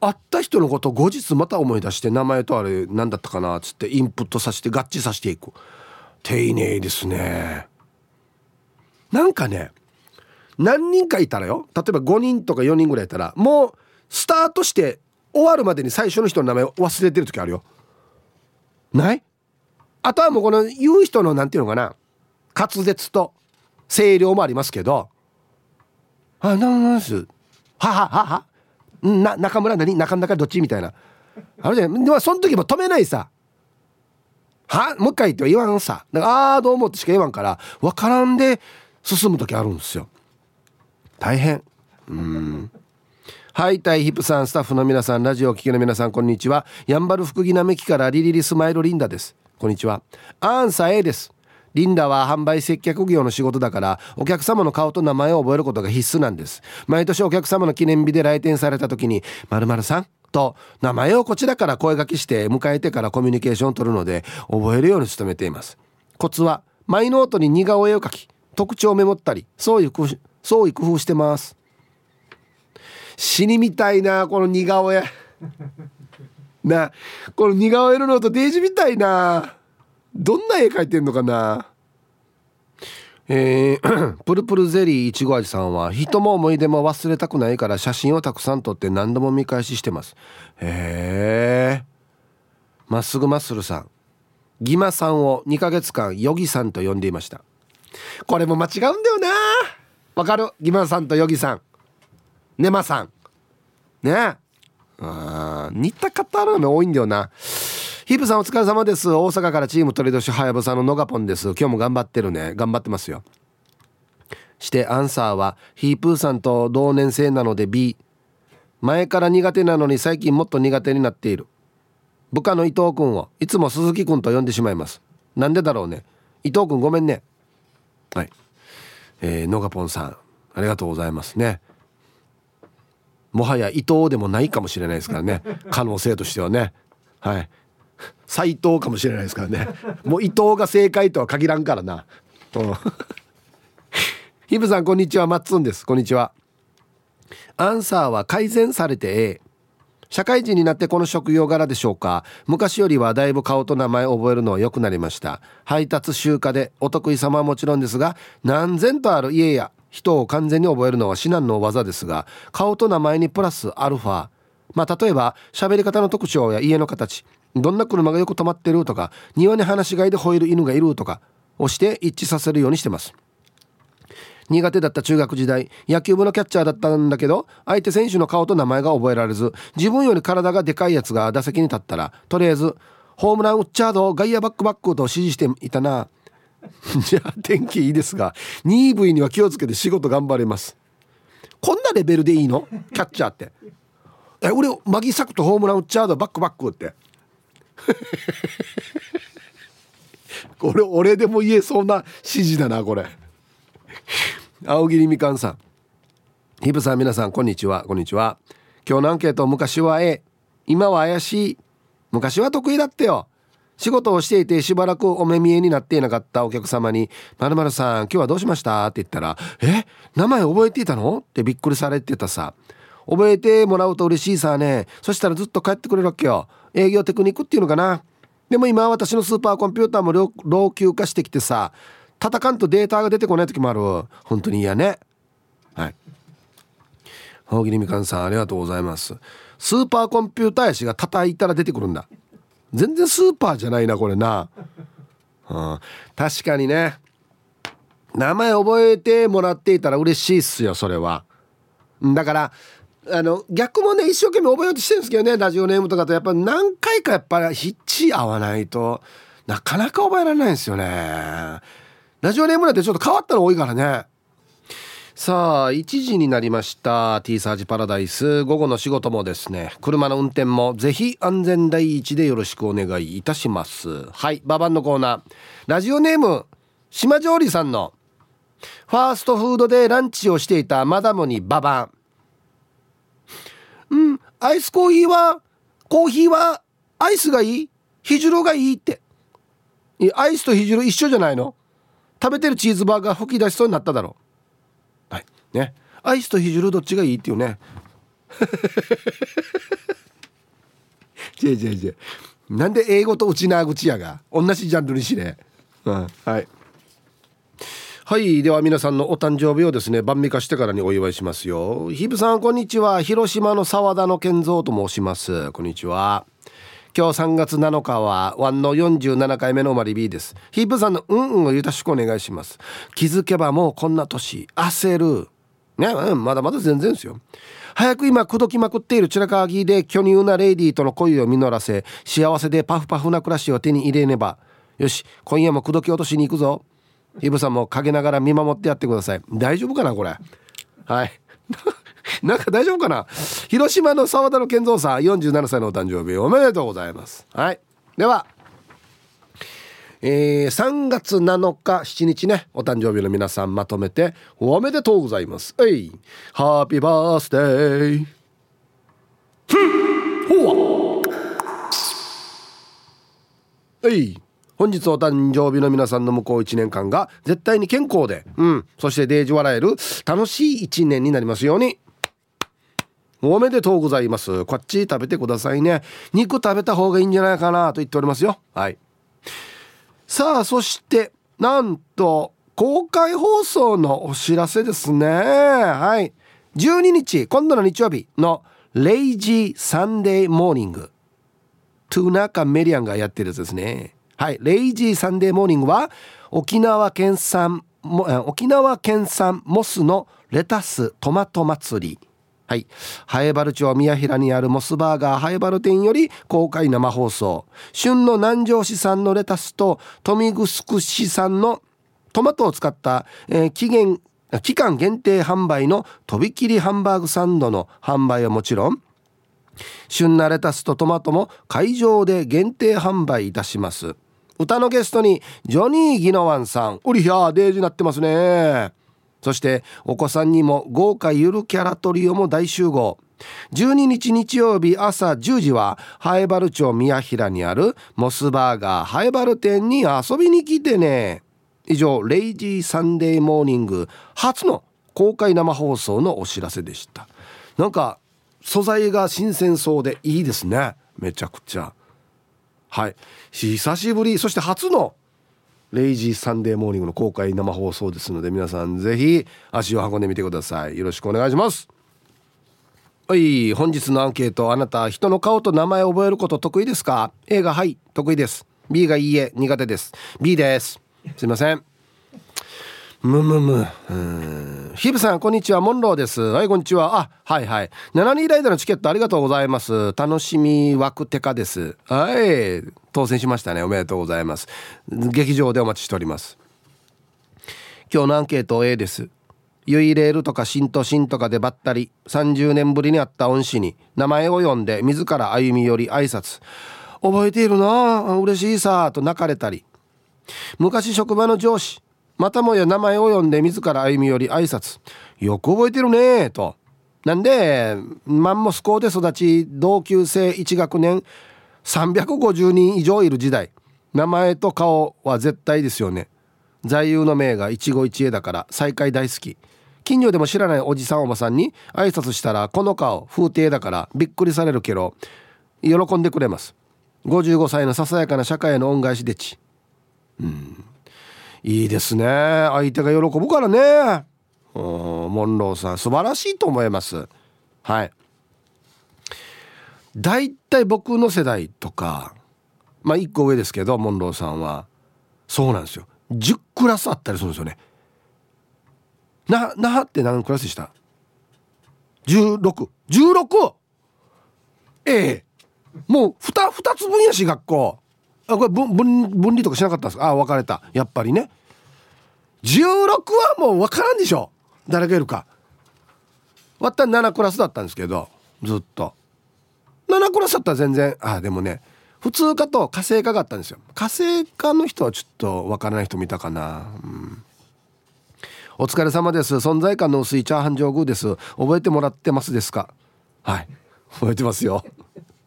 A: 会った人のこと後日また思い出して名前とあれ何だったかなっつってインプットさせて合致させていく。丁寧ですね。なんかね何人かいたらよ。例えば5人とか4人ぐらいいたらもうスタートして終わるまでに最初の人の名前を忘れてる時あるよ。ない？あとはもうこの言う人の何て言うのかな。滑舌と声量もありますけど「あなんです。はははは。な中村何？中村どっち?」みたいな。あるじゃん。でもその時も止めないさ。は？もう一回言って言わんさ。だからああどうもってしか言わんから。分からんで進む時あるんですよ。大変。うん。はいタイヒップさんスタッフの皆さんラジオを聴きの皆さんこんにちは。やんばる福木並木からリリリスマイルリンダです。こんにちは。アンサー A です。リンダは販売接客業の仕事だからお客様の顔と名前を覚えることが必須なんです。毎年お客様の記念日で来店された時に〇〇さんと名前をこちらから声掛けして迎えてからコミュニケーションを取るので覚えるように努めていますコツはマイノートに似顔絵を描き特徴をメモったりそういう工夫そういう工夫してます死にみたいなこの似顔絵。[LAUGHS] なこの似顔絵のノートデージみたいな。どんな絵描いてんのかな？えー、[CLEARS THROAT] プルプルゼリーいちご味さんは人も思い出も忘れたくないから写真をたくさん撮って何度も見返ししてます。へえまっすぐマッスルさん。ギマさんを2ヶ月間ヨギさんと呼んでいました。これも間違うんだよな。わかる？ギマさんとヨギさん。ネマさん。ね。あ似た方のの多いんだよなヒープさんお疲れ様です。大阪からチーム鳥年はやぶさののがぽんです。今日も頑張ってるね。頑張ってますよ。してアンサーはヒープーさんと同年生なので B 前から苦手なのに最近もっと苦手になっている。部下の伊藤君をいつも鈴木君と呼んでしまいます。なんでだろうね。伊藤君ごめんね。はい。えー、のがぽんさんありがとうございますね。もはや伊藤でもないかもしれないですからね。可能性としてはね。はい。斎藤かもしれないですからね。もう伊藤が正解とは限らんからな。うん。ヒブさんこんにちは。マッツンです。こんにちは。アンサーは改善されて A 社会人になってこの職業柄でしょうか。昔よりはだいぶ顔と名前を覚えるのは良くなりました。配達集荷でお得意様はもちろんですが何千とある家や人を完全に覚えるのは至難の技ですが顔と名前にプラスアルファ。まあ例えば喋り方の特徴や家の形。どんな車がよく止まってるとか庭に放し飼いで吠える犬がいるとかをして一致させるようにしてます。苦手だった中学時代野球部のキャッチャーだったんだけど相手選手の顔と名前が覚えられず自分より体がでかいやつが打席に立ったらとりあえず「ホームラン打っちゃうぞ外野バックバック」と指示していたな。[LAUGHS] じゃあ天気いいですが 2V には気をつけて仕事頑張れます。こんなレベルでいいの？キャッチャーって。え俺マギサクとホームラン打っちゃうぞバックバックって。[LAUGHS] これ俺でも言えそうな指示だなこれ。青桐みかんさん。ヒブさん皆さんこんにちは。こんにちは。今日のアンケート昔は A 今は怪しい。昔は得意だったよ。仕事をしていてしばらくお目見えになっていなかったお客様に「まるさん今日はどうしました?」って言ったら「え？名前覚えていたの?」ってびっくりされてたさ。覚えてもらうと嬉しいさね。そしたらずっと帰ってくれるわけよ。営業テクニックっていうのかな。でも今私のスーパーコンピューターも老朽化してきてさ叩かんとデータが出てこない時もある。本当に嫌ね。はい。大喜利みかんさんありがとうございます。スーパーコンピューターやしが叩いたら出てくるんだ。全然スーパーじゃないなこれな、うん、確かにね。名前覚えてもらっていたら嬉しいっすよそれは。だからあの逆もね一生懸命覚えようとしてるんですけどねラジオネームとかとやっぱ何回かやっぱりヒッチ合わないとなかなか覚えられないんですよね。ラジオネームなんてちょっと変わったの多いからね。さあ1時になりました T サージパラダイス。午後の仕事もですね車の運転もぜひ安全第一でよろしくお願いいたします。はいババンのコーナー。ラジオネーム島上里さんのファーストフードでランチをしていたマダムにババンうん。アイスコーヒーはコーヒーはアイスがいい？ヒジュルがいいって。アイスとヒジュル一緒じゃないの？食べてるチーズバーガー吹き出しそうになっただろう。ね。アイスとヒジュルどっちがいいっていうね。[LAUGHS] 違う違う違う。なんで英語と内縄口やが？同じジャンルにしね。うん。はい。はい。では皆さんのお誕生日をですね晩味化してからにお祝いしますよ。ヒブさんこんにちは。広島の沢田の健三と申します。こんにちは。今日3月7日はワンの47回目のマリビーです。ヒープさんのうんうんをよろしくお願いします。気づけばもうこんな年焦る。ね、うん、まだまだ全然ですよ。早く今口説きまくっているチラカーギーで巨乳なレイディーとの恋を実らせ幸せでパフパフな暮らしを手に入れねば。よし今夜も口説き落としに行くぞ。イブさんも陰ながら見守ってやってください。大丈夫かなこれ。はい。[LAUGHS] なんか大丈夫かな？広島の沢田の健三さん47歳のお誕生日おめでとうございます。はい。ではえー、3月7日7日ねお誕生日の皆さんまとめておめでとうございます。えいハッピーバースデー。ほわえい。本日お誕生日の皆さんの向こう1年間が絶対に健康で、うん、そしてデージ笑える楽しい1年になりますように。おめでとうございます。こっち食べてくださいね。肉食べた方がいいんじゃないかなと言っておりますよ。はい。さあそしてなんと公開放送のお知らせですねはい12日今度の日曜日の Lazy Sunday Morning トゥナカメリアンがやってるやつですねはい Lazy Sunday Morning は沖縄県産沖縄県産モスのレタストマト祭りはい。ハエバル町宮平にあるモスバーガーハエバル店より公開生放送。旬の南城市産のレタスと富城市産のトマトを使った、えー、期限期間限定販売のとびきりハンバーグサンドの販売はもちろん旬なレタスとトマトも会場で限定販売いたします歌のゲストにジョニー・ギノワンさん。おりひゃーデージなってますね。そしてお子さんにも豪華ゆるキャラトリオも大集合。12日日曜日朝10時はハエバル町宮平にあるモスバーガーハエバル店に遊びに来てね。以上 Lazy Sunday Morning 初の公開生放送のお知らせでした。なんか素材が新鮮そうでいいですね。めちゃくちゃ。はい。久しぶりそして初の Lazy Sunday Morning の公開生放送ですので皆さんぜひ足を運んでみてください。よろしくお願いします。はい。本日のアンケートあなた人の顔と名前を覚えること得意ですか？A がはい得意です。B がいいえ苦手です。B です。すいません。むむむ。うん。ヒブさんこんにちは。モンローです。はいこんにちは。あはいはい。7人ライダーのチケットありがとうございます。楽しみ枠テカです。はい。当選しましたね。おめでとうございます。劇場でお待ちしております。今日のアンケート A です。ユイレールとかシントシンとかでばったり30年ぶりに会った恩師に名前を呼んで自ら歩み寄り挨拶。覚えているな。嬉しいさ。と泣かれたり。昔職場の上司またもや名前を呼んで自ら歩み寄り挨拶。よく覚えてるねと。なんでマンモス校で育ち同級生1学年350人以上いる時代。名前と顔は絶対ですよね。座右の銘が一期一会だから再会大好き。近所でも知らないおじさんおばさんに挨拶したらこの顔風景だからびっくりされるけど喜んでくれます。55歳のささやかな社会への恩返しでち。うん。いいですね。相手が喜ぶからね。モンローさん素晴らしいと思います。はい。だいたい僕の世代とかまあ1個上ですけどモンローさんはそうなんですよ。10クラスあったりするんですよね。な那覇って何クラスでした ?1616 ええ。もう 2, 2つ分やし学校。あこれ分分分離とかしなかったんですか？あ分かれた。やっぱりね。16はもう分からんでしょ。誰がいるか。割ったら7クラスだったんですけどずっと。7クラスだったら全然あでもね普通科と火星科があったんですよ。火星科の人はちょっと分からない人見たかな、うん、お疲れ様です。存在感の薄いチャーハン上宮です。覚えてもらってますですか？はい。覚えてますよ。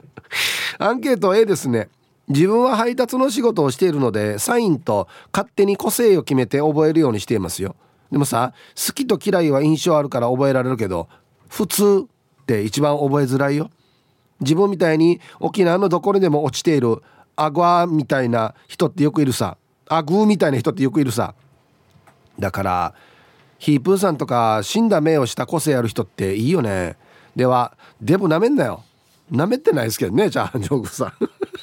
A: [LAUGHS] アンケート A ですね。自分は配達の仕事をしているのでサインと勝手に個性を決めて覚えるようにしていますよ。でもさ好きと嫌いは印象あるから覚えられるけど普通って一番覚えづらいよ。自分みたいに沖縄のどこにでも落ちているアグアみたいな人ってよくいるさ。アグーみたいな人ってよくいるさ。だからヒープーさんとか死んだ目をした個性ある人っていいよね。ではデブなめんなよ。なめてないですけどねチャーハンジョークさん。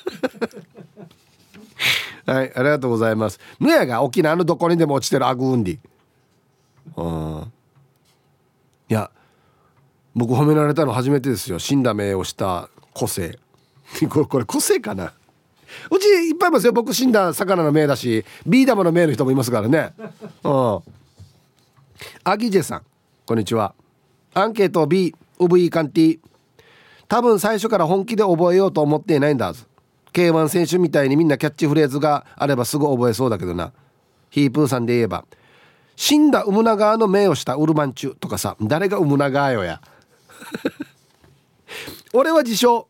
A: [LAUGHS] はいありがとうございます。ぬやが沖縄のどこにでも落ちてるアグーンディ。うん。いや僕褒められたの初めてですよ。死んだ目をした個性。[LAUGHS] これこれ個性かな？うちいっぱいいますよ。僕死んだ魚の目だしビー玉の目の人もいますからね。うん。アギジェさんこんにちは。アンケート B ウブイカンティ。多分最初から本気で覚えようと思っていないんだ K1 選手みたいにみんなキャッチフレーズがあればすぐ覚えそうだけどな。ヒープーさんで言えば死んだウムナガーの目をしたウルマンチュとかさ誰がウムナガーよや [LAUGHS] 俺は自称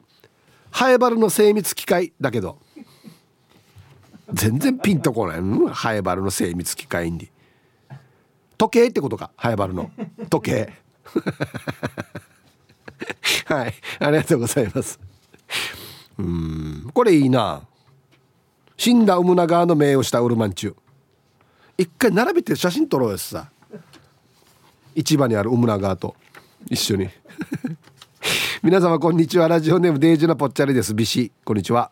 A: ハエバルの精密機械だけど全然ピンとこない、うん、ハエバルの精密機械に。時計ってことかハエバルの。時計。[LAUGHS] はいありがとうございます。うん。これいいな。死んだウムナガーの名をしたウルマンチュ一回並べて写真撮ろうよさ。市場にあるウムナガーと。一緒に。[LAUGHS] 皆様こんにちは。ラジオネームデイジュナポッチャリです。ビシこんにちは。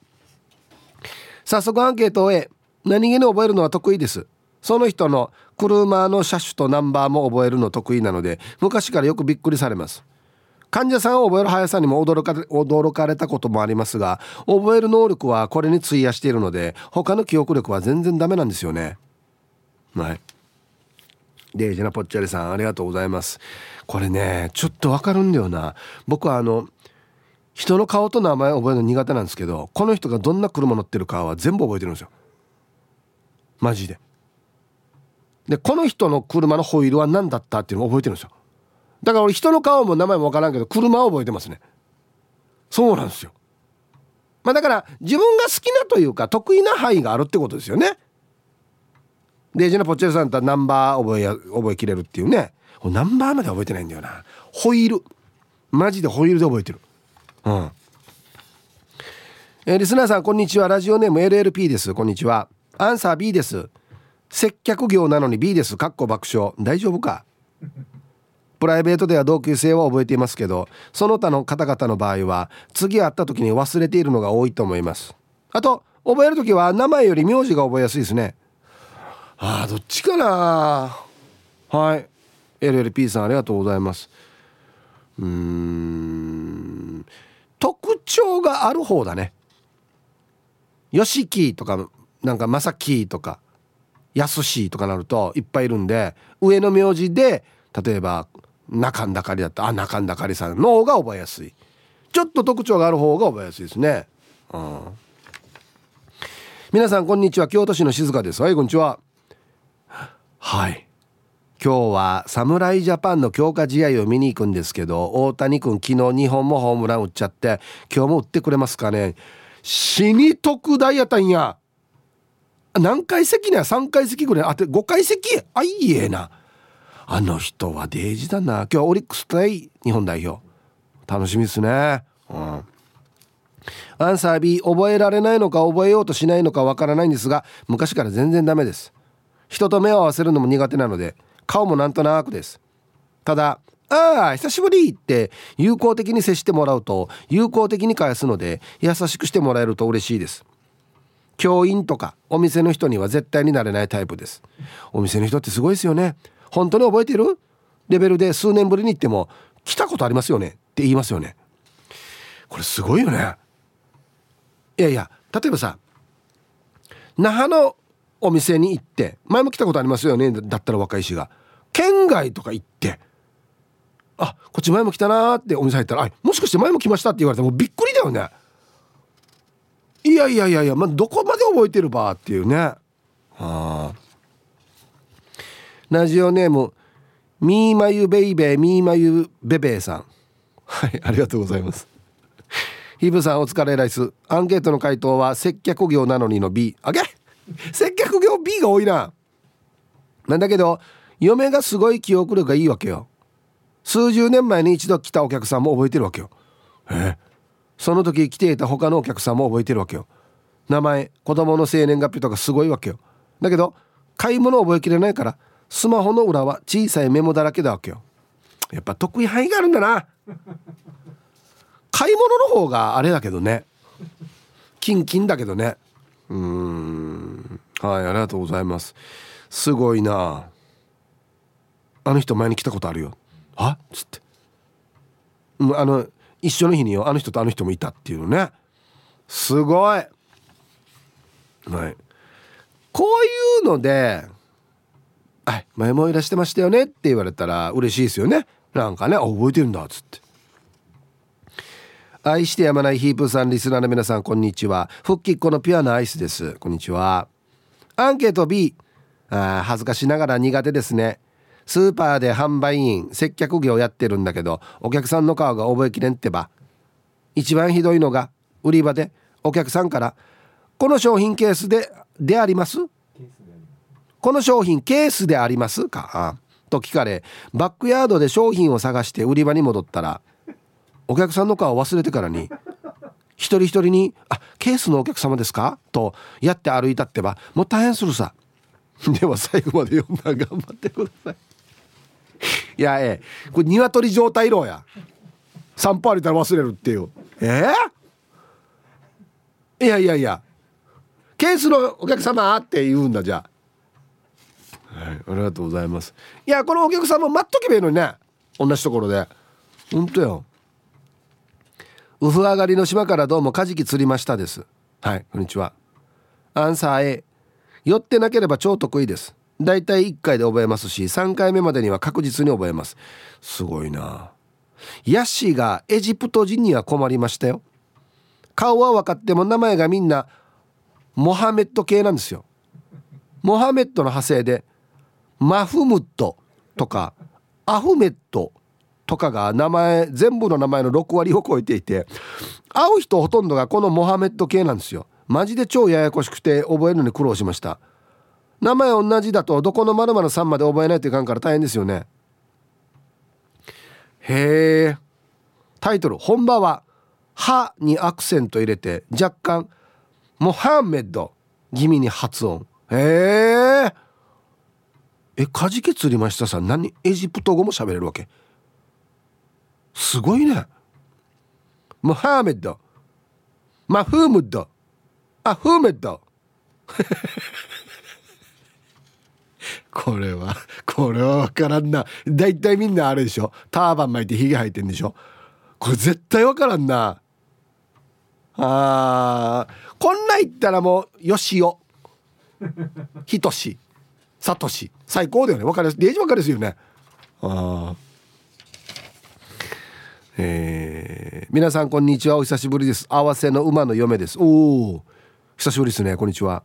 A: 早速アンケートを終え何気に覚えるのは得意です。その人の車の車種とナンバーも覚えるの得意なので昔からよくびっくりされます患者さんを覚える速さにも驚か驚かれたこともありますが覚える能力はこれに費やしているので他の記憶力は全然ダメなんですよね。はい。デイジナポッチャリさんありがとうございます。これねちょっとわかるんだよな。僕はあの人の顔と名前を覚えるの苦手なんですけどこの人がどんな車乗ってるかは全部覚えてるんですよ。マジで。でこの人の車のホイールは何だったっていうのを覚えてるんですよ。だから俺人の顔も名前もわからんけど車は覚えてますね。そうなんですよ。まあだから自分が好きなというか得意な範囲があるってことですよね。デイジーナ・ポッチェルさんとナンバー覚えや覚えきれるっていうね。ナンバーまで覚えてないんだよな。ホイール。マジでホイールで覚えてる。うん。えー、リスナーさんこんにちは。ラジオネーム LLP です。こんにちは。アンサー B です。接客業なのに B です。かっこ爆笑。大丈夫か？プライベートでは同級生は覚えていますけどその他の方々の場合は次会った時に忘れているのが多いと思います。あと覚える時は名前より名字が覚えやすいですね。あーどっちかなはい。LLP さんありがとうございます。うーん。特徴がある方だね。よしきとかなんかまさきとかやすしとかなるといっぱいいるんで上の名字で例えば中んだかりだったあ中んだかりさんの方が覚えやすい。ちょっと特徴がある方が覚えやすいですね。うん。皆さんこんにちは。京都市の静香です。はいこんにちは。はい。今日は侍ジャパンの強化試合を見に行くんですけど大谷君昨日2本もホームラン打っちゃって今日も打ってくれますかね。死に特大やったんや。何回席には3回席ぐらい。あって5回席？あいいえな。あの人はデイジだな。今日はオリックス対日本代表。楽しみですね。うん。アンサー B 覚えられないのか覚えようとしないのかわからないんですが昔から全然ダメです。人と目を合わせるのも苦手なので顔もなんとなくです。ただ「ああ久しぶり!」って友好的に接してもらうと友好的に返すので優しくしてもらえると嬉しいです。教員とかお店の人には絶対になれないタイプです。お店の人ってすごいですよね。本当に覚えてる？レベルで数年ぶりに行っても来たことありますよね？って言いますよね。これすごいよね。いやいや例えばさ那覇のお店に行って前も来たことありますよね？だったら若い氏が。県外とか行ってあこっち前も来たなーってお店入ったらあもしかして前も来ましたって言われてもびっくりだよね。いやいやいやいや、まあ、どこまで覚えてるばっていうね。はあラジオネームミーマユベイベーミーマユベベーさん。はいありがとうございます。ヒブさんお疲れライス。アンケートの回答は接客業なのにの B あげ？接客業 B が多いな。なんだけど嫁がすごい記憶力がいいわけよ。数十年前に一度来たお客さんも覚えてるわけよ。え？その時来ていた他のお客さんも覚えてるわけよ。名前子供の生年月日とかすごいわけよ。だけど買い物覚えきれないからスマホの裏は小さいメモだらけだわけよ。やっぱ得意範囲があるんだな。買い物の方があれだけどね。キンキンだけどね。うん。はいありがとうございます。すごいな。あの人前に来たことあるよ。は？っつって。あの一緒の日によあの人とあの人もいたっていうのね。すごい。はい。こういうので「はい前もいらしてましたよね」って言われたら嬉しいですよね。なんかね覚えてるんだっつって。愛してやまないヒープさんリスナーの皆さんこんにちは。復帰っ子のピュアなアイスです。こんにちは。アンケート B あ恥ずかしながら苦手ですね。スーパーで販売員接客業やってるんだけどお客さんの顔が覚えきれんってば。一番ひどいのが売り場でお客さんから「この商品ケースでであります?」この商品ケースでありますか？と聞かれバックヤードで商品を探して売り場に戻ったらお客さんの顔を忘れてからに一人一人に「あケースのお客様ですか?」とやって歩いたってばもう大変するさ。では最後まで読んだ頑張ってください。いやええ。これ鶏状態ろうや。散歩歩いたら忘れるっていう。ええ？いやいやいや。ケースのお客様って言うんだじゃあ。はいありがとうございます。いやこのお客様待っとけばいいのにね。同じところで。ほんとよウフ上がりの島からどうもカジキ釣りましたです。はいこんにちは。アンサー A 寄ってなければ超得意です。だいたい1回で覚えますし3回目までには確実に覚えます。すごいな。ヤッシーがエジプト人には困りましたよ。顔は分かっても名前がみんなモハメット系なんですよ。モハメットの派生でマフムットとかアフメットとかが名前全部の名前の6割を超えていて会う人ほとんどがこのモハメット系なんですよ。マジで超ややこしくて覚えるのに苦労しました。名前同じだとどこの〇〇さんまで覚えないといかんから大変ですよね。へえ。タイトル本場は「は」にアクセント入れて若干「モハメッド」気味に発音。へえ。えカジキ釣りましたさ何エジプト語も喋れるわけ？すごいね。モハメッド。マフームッド。アフーメッド。[LAUGHS] これはこれは分からんな。大体みんなあれでしょ？ターバン巻いてひげ生えてんでしょ？これ絶対分からんな。あこんな言ったらもうよしお [LAUGHS] ひとしさとし最高だよね。分かりやすい。デージ分かりやすいよね。ああえー、皆さんこんにちは。お久しぶりです。合わせの馬の嫁です。おお久しぶりですね。こんにちは。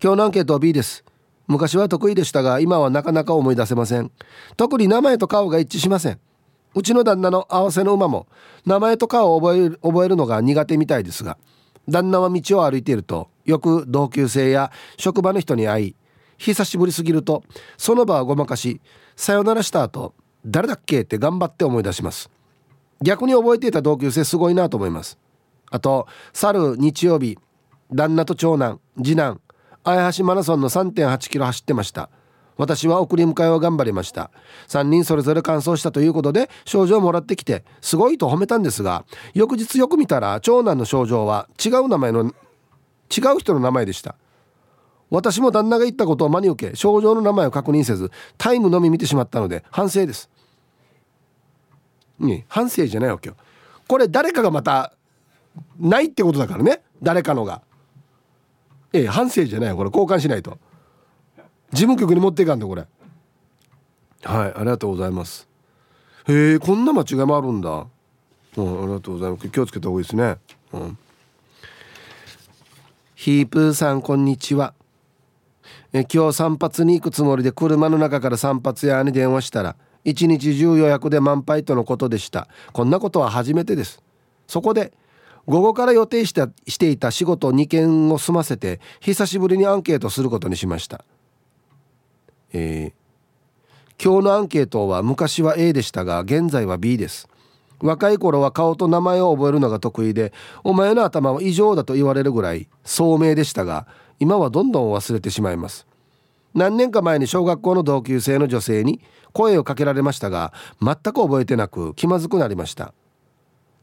A: 今日のアンケートは B です。昔は得意でしたが今はなかなか思い出せません。特に名前と顔が一致しません。うちの旦那の合わせの馬も名前と顔を覚える覚えるのが苦手みたいですが旦那は道を歩いているとよく同級生や職場の人に会い久しぶりすぎるとその場はごまかしさよならした後誰だっけ？って頑張って思い出します。逆に覚えていた同級生すごいなと思います。あと去る日曜日旦那と長男次男綾橋マラソンの3 8キロ走ってました。私は送り迎えを頑張りました。3人それぞれ完走したということで賞状をもらってきてすごいと褒めたんですが翌日よく見たら長男の賞状は違う名前の違う人の名前でした。私も旦那が言ったことを真に受け症状の名前を確認せずタイムのみ見てしまったので反省です。ね反省じゃないわけよ。これ誰かがまたないってことだからね。誰かのが。ええ反省じゃないこれ。交換しないと。事務局に持っていかんとこれ。はいありがとうございます。へえこんな間違いもあるんだ。うんありがとうございます。気をつけた方がいいですね。うん。ヒープーさんこんにちは。え今日散髪に行くつもりで車の中から散髪屋に電話したら一日中予約で満杯とのことでした。こんなことは初めてです。そこで午後から予定したしていた仕事2件を済ませて久しぶりにアンケートすることにしました。えー、今日のアンケートは昔は A でしたが現在は B です。若い頃は顔と名前を覚えるのが得意でお前の頭は異常だと言われるぐらい聡明でしたが今はどんどん忘れてしまいます。何年か前に小学校の同級生の女性に声をかけられましたが全く覚えてなく気まずくなりました。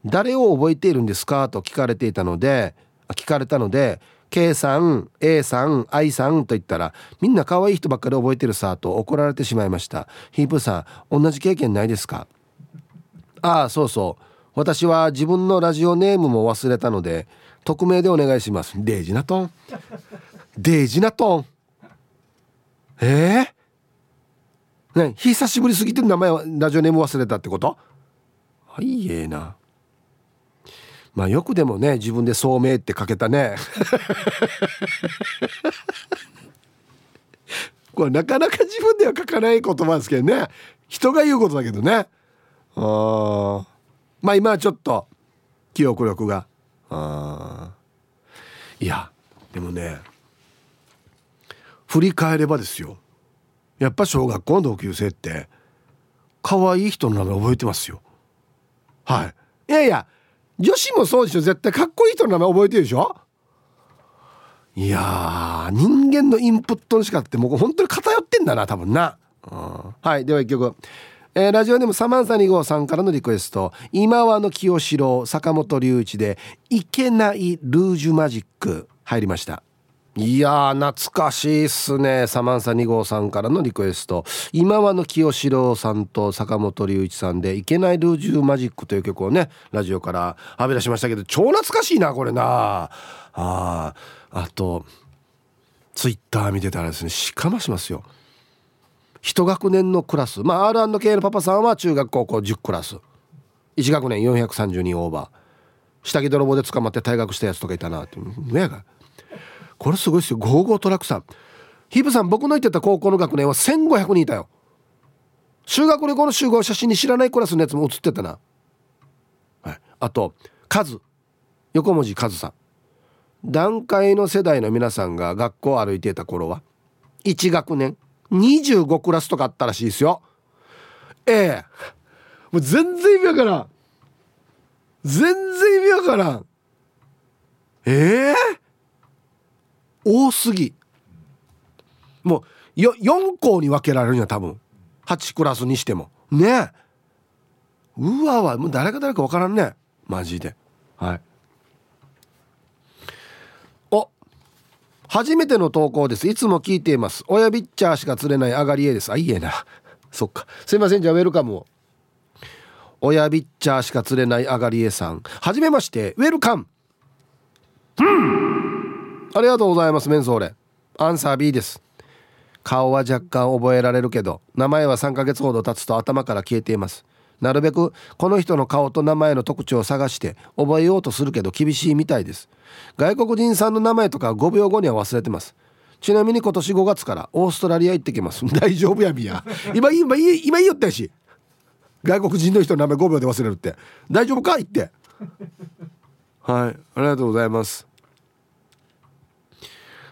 A: 誰を覚えているんですか？と聞かれていたので聞かれたので K さん A さん I さんと言ったらみんな可愛い人ばっかり覚えてるさと怒られてしまいました。ヒープさん同じ経験ないですか？ああそうそう。私は自分のラジオネームも忘れたので匿名でお願いします。デージナトン。デージナトン。ええー、ね久しぶりすぎて名前はラジオネーム忘れたってこと？はいええな。まあよくでもね自分で「聡明」って書けたね。[LAUGHS] これなかなか自分では書かない言葉ですけどね。人が言うことだけどね。あまあ今はちょっと記憶力が。あいやでもね振り返ればですよ。やっぱ小学校の同級生って可愛い人の名前覚えてますよ。はい。いやいや女子もそうでしょ。絶対かっこいい人の名前覚えてるでしょ。いや人間のインプットの仕方ってもう本当に偏ってんだな多分な、うん、はいでは一曲。えー、ラジオネームサマンサ2号さんからのリクエスト。今和の清志郎坂本龍一で「いけないルージュマジック」入りました。いや懐かしいっすね。サマンサ2号さんからのリクエスト。今和の清志郎さんと坂本龍一さんで「いけないルージュマジック」という曲をねラジオからはび出しましたけど超懐かしいなこれな。ああとツイッター見てたらですねしかましますよ。一学年のクラス。まあ R&K のパパさんは中学高校10クラス。1学年430人オーバー。下着泥棒で捕まって退学したやつとかいたなって。ねがこれすごいですよ。ゴーゴートラックさん。ヒープさん僕の言ってた高校の学年は1500人いたよ。修学旅行の集合写真に知らないクラスのやつも写ってたな、はい、あとカズ。横文字カズさん。団塊の世代の皆さんが学校を歩いていた頃は1学年25クラスとかあったらしいですよ。ええ。もう全然意味わからん。全然意味わからん。ええ。多すぎ。もうよ4校に分けられるんや多分。8クラスにしても。ね。うわわもう誰か誰か分からんね。マジで。はい。お。初めての投稿です。いつも聞いています。親ビッチャーしか釣れない上がり絵です。あいいえな。[LAUGHS] そっか。すいませんじゃあウェルカムを。親ビッチャーしか釣れない上がり絵さん。はじめましてウェルカム。うんありがとうございますメンソーレ。アンサー B です。顔は若干覚えられるけど名前は3ヶ月ほど経つと頭から消えています。なるべくこの人の顔と名前の特徴を探して覚えようとするけど厳しいみたいです。外国人さんの名前とか5秒後には忘れてます。ちなみに今年5月からオーストラリア行ってきます。[LAUGHS] 大丈夫やみや。今今今言いよったやし。外国人の人の名前5秒で忘れるって。大丈夫か言って。はいありがとうございます。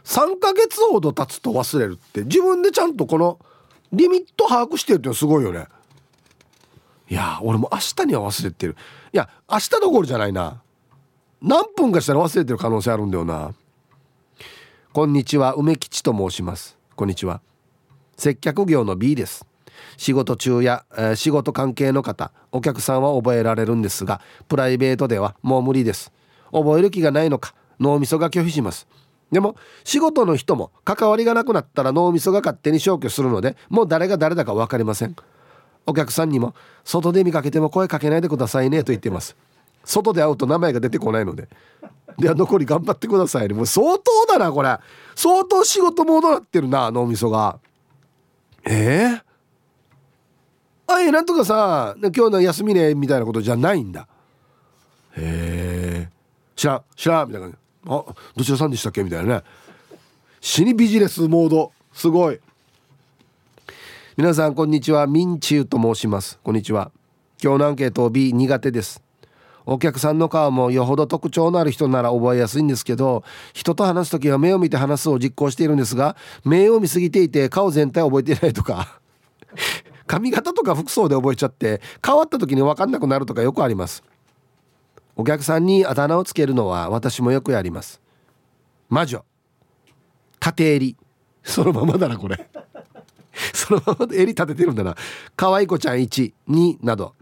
A: 3ヶ月ほど経つと忘れるって自分でちゃんとこのリミット把握してるってすごいよね。いや俺も明日には忘れてる。いや明日どころじゃないな。何分かしたら忘れてる可能性あるんだよな。こんにちは梅吉と申します。こんにちは。接客業の B です。仕事中や、えー、仕事関係の方お客さんは覚えられるんですがプライベートではもう無理です。覚える気がないのか脳みそが拒否します。でも仕事の人も関わりがなくなったら脳みそが勝手に消去するのでもう誰が誰だか分かりません。お客さんにも外で見かけても声かけないでくださいねと言ってます。外で会うと名前が出てこないので。では残り頑張ってくださいね。もう相当だなこれ。相当仕事モードなってるな脳みそが。ええー、あいなんとかさ今日の休みねみたいなことじゃないんだ。へえ知らん知らんみたいな感じ。あどちらさんでしたっけ？みたいなね。死にビジネスモード。すごい。皆さんこんにちは。ミンチューと申します。こんにちは。今日のアンケート B 苦手です。お客さんの顔もよほど特徴のある人なら覚えやすいんですけど人と話す時は目を見て話すを実行しているんですが目を見すぎていて顔全体覚えていないとか。[LAUGHS] 髪型とか服装で覚えちゃって変わった時に分かんなくなるとかよくあります。お客さんにあだ名をつけるのは私もよくやります。魔女。縦襟そのままだなこれ。[LAUGHS] そのままで襟立ててるんだな。可愛い子ちゃん12など。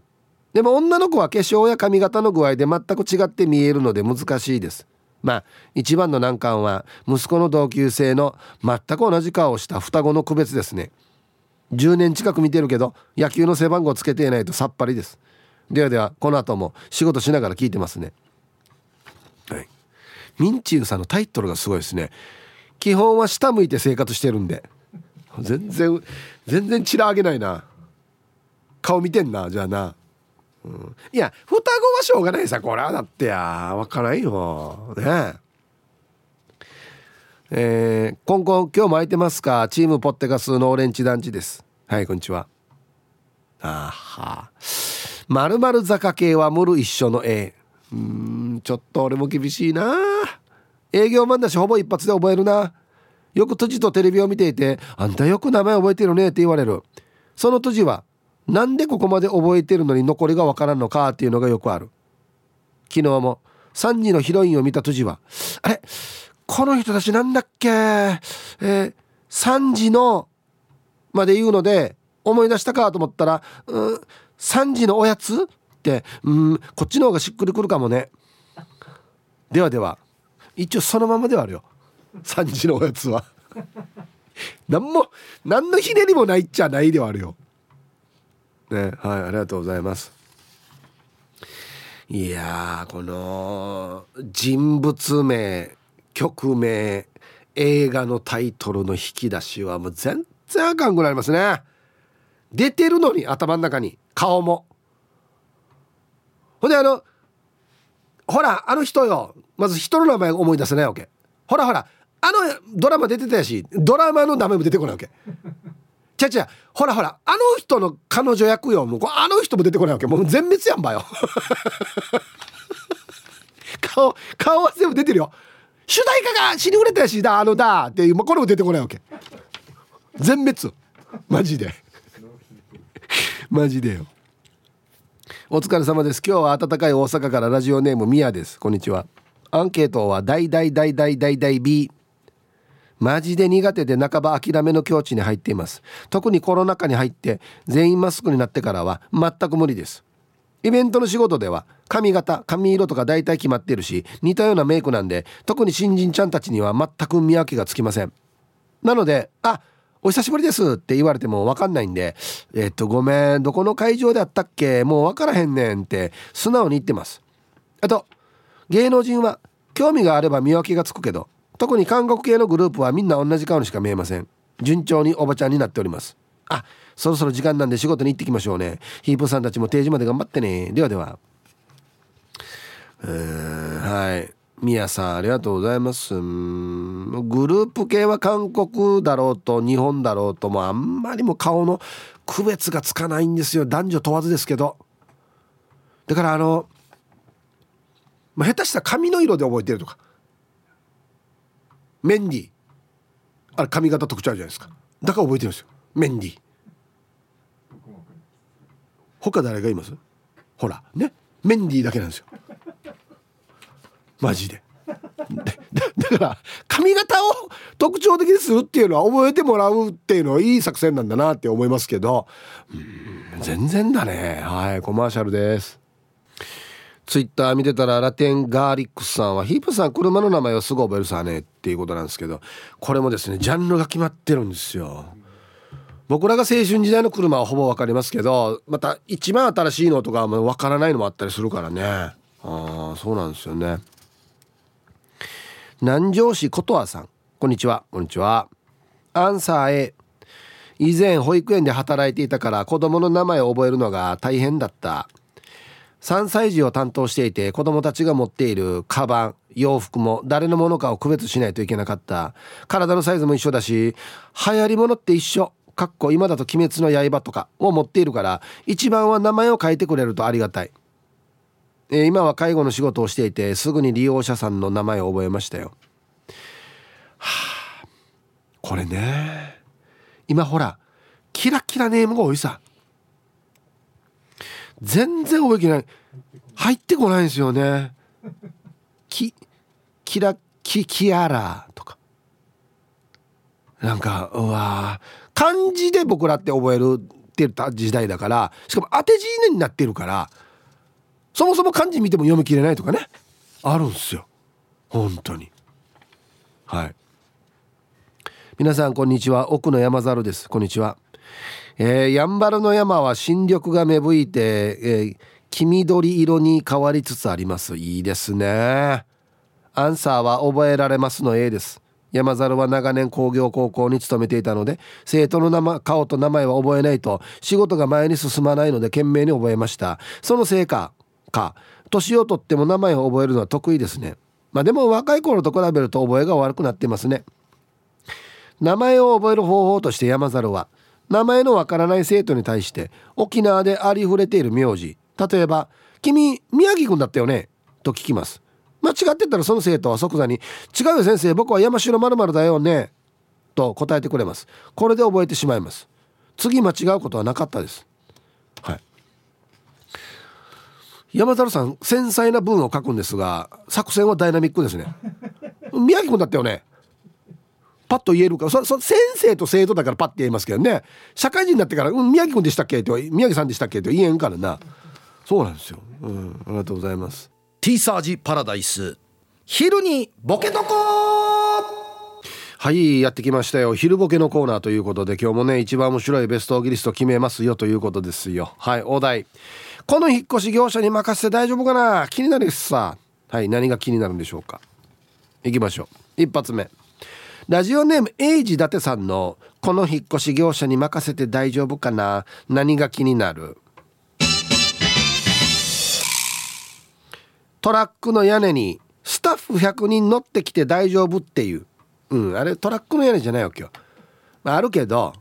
A: でも女の子は化粧や髪型の具合で全く違って見えるので難しいです。まあ一番の難関は息子の同級生の全く同じ顔をした双子の区別ですね。10年近く見てるけど野球の背番号つけていないとさっぱりです。ではではこの後も仕事しながら聞いてますね。はい。ミンチューさんのタイトルがすごいですね。基本は下向いて生活してるんで。全然全然チラ上げないな。顔見てんなじゃあな、うん、いや双子はしょうがないさこれはだってや。分からんよ。ね。えー、今後今日も空いてますか？チームポッテガスのオレンジ団地です。はいこんにちは。あは。まるまる坂系はムル一緒の A うんちょっと俺も厳しいな。営業マンだしほぼ一発で覚えるな。よく都知とテレビを見ていて「あんたよく名前覚えてるね」って言われる。その都知は「なんでここまで覚えてるのに残りがわからんのか」っていうのがよくある。昨日も3時のヒロインを見た都知は「あれ？この人たちなんだっけ？えー、3時の」まで言うので思い出したかと思ったら「うん3時のおやつ?」ってうんこっちの方がしっくりくるかもね。ではでは一応そのままではあるよ。3時のおやつは。何も何のひねりもないっちゃないではあるよ。ねはいありがとうございます。いやこの人物名曲名映画のタイトルの引き出しはもう全然あかんくなりますね。出てるのに頭の中に顔も。ほんであのほらあの人よ。まず人の名前思い出せないわけ。ほらほらあのドラマ出てたやしドラマの名前も出てこないわけ。ちゃちゃほらほらあの人の彼女役よ。もうあの人も出てこないわけ。もう全滅やんばよ。[LAUGHS] 顔顔は全部出てるよ。主題歌が死に売れたやしだあのだっていう、これも出てこないわけ。全滅マジで。[LAUGHS] マジでよ。お疲れ様です。今日は暖かい大阪からラジオネームミヤです。こんにちは。アンケートは大大大大大大 B マジで苦手で半ば諦めの境地に入っています。特にコロナ禍に入って全員マスクになってからは全く無理です。イベントの仕事では髪型髪色とか大体決まってるし似たようなメイクなんで特に新人ちゃんたちには全く見分けがつきません。なので「あっお久しぶりです」って言われても分かんないんで「えっとごめんどこの会場であったっけもう分からへんねん」って素直に言ってます。あと芸能人は興味があれば見分けがつくけど特に韓国系のグループはみんな同じ顔にしか見えません順調におばちゃんになっておりますあそろそろ時間なんで仕事に行ってきましょうねヒープさんたちも定時まで頑張ってねではではうんはい。みやさんありがとうございます。グループ系は韓国だろうと日本だろうともあんまりも顔の区別がつかないんですよ。男女問わずですけど。だからあのまあ、下手したら髪の色で覚えてるとか。メンディー。あれ髪型特徴あるじゃないですか。だから覚えてるんですよ。メンディー。他誰がいます？ほらね。メンディーだけなんですよ。マジで。だから髪型を特徴的にするっていうのは覚えてもらうっていうのはいい作戦なんだなって思いますけど。全然だね。はいコマーシャルです。ツイッター見てたらラテンガーリックスさんはヒープさん車の名前をすぐ覚えるさねっていうことなんですけどこれもですねジャンルが決まってるんですよ。僕らが青春時代の車はほぼ分かりますけどまた一番新しいのとか分からないのもあったりするからね。ああそうなんですよね。南城市琴和さん。こんにちは。こんにちは。アンサー A 以前保育園で働いていたから子供の名前を覚えるのが大変だった。3歳児を担当していて子供たちが持っているカバン洋服も誰のものかを区別しないといけなかった。体のサイズも一緒だし流行り物って一緒。かっこ今だと「鬼滅の刃」とかを持っているから一番は名前を書いてくれるとありがたい。えー、今は介護の仕事をしていてすぐに利用者さんの名前を覚えましたよ。はあこれね今ほらキラキラネームが多いさ。全然覚えきない。入ってこないんですよね。キキラキキアラとか。なんかうわ漢字で僕らって覚えるって言った時代だからしかも当て字になってるからそもそも漢字見ても読み切れないとかね。あるんすよ。本当に。はい。皆さんこんにちは。奥の山猿です。こんにちは。えー、やんばるの山は新緑が芽吹いて、えー、黄緑色に変わりつつあります。いいですね。アンサーは覚えられますの A です。山猿は長年工業高校に勤めていたので生徒の名前顔と名前は覚えないと仕事が前に進まないので懸命に覚えました。そのせいかか年をとっても名前を覚えるのは得意ですね。まあでも若い頃と比べると覚えが悪くなってますね。名前を覚える方法として山猿は名前のわからない生徒に対して沖縄でありふれている名字。例えば「君宮城君だったよね」と聞きます。間違ってたらその生徒は即座に「違うよ先生僕は山城まるだよね」と答えてくれます。これで覚えてしまいます。次間違うことはなかったですはい山猿さん繊細な文を書くんですが作戦はダイナミックですね。宮城君だったよね。パッと言えるか。そそ先生と生徒だからパッて言えますけどね。社会人になってから「うん宮城君でしたっけ?」って「宮城さんでしたっけ?」って言えんからな。そうなんですよ、うん、ありがとうございます。
C: ティーサージパラダイス。昼にボケとこ
A: はいやってきましたよ。昼ボケのコーナーということで今日もね一番面白いベストギリスト決めますよということですよ。はいお題この引っ越し業者に任せて大丈夫かな？気になるしさ。はい何が気になるんでしょうか？いきましょう。一発目。ラジオネームエイジ伊達さんのこの引っ越し業者に任せて大丈夫かな？何が気になる？トラックの屋根にスタッフ100人乗ってきて大丈夫っていう。うんあれトラックの屋根じゃないわけよ、まあ、あるけど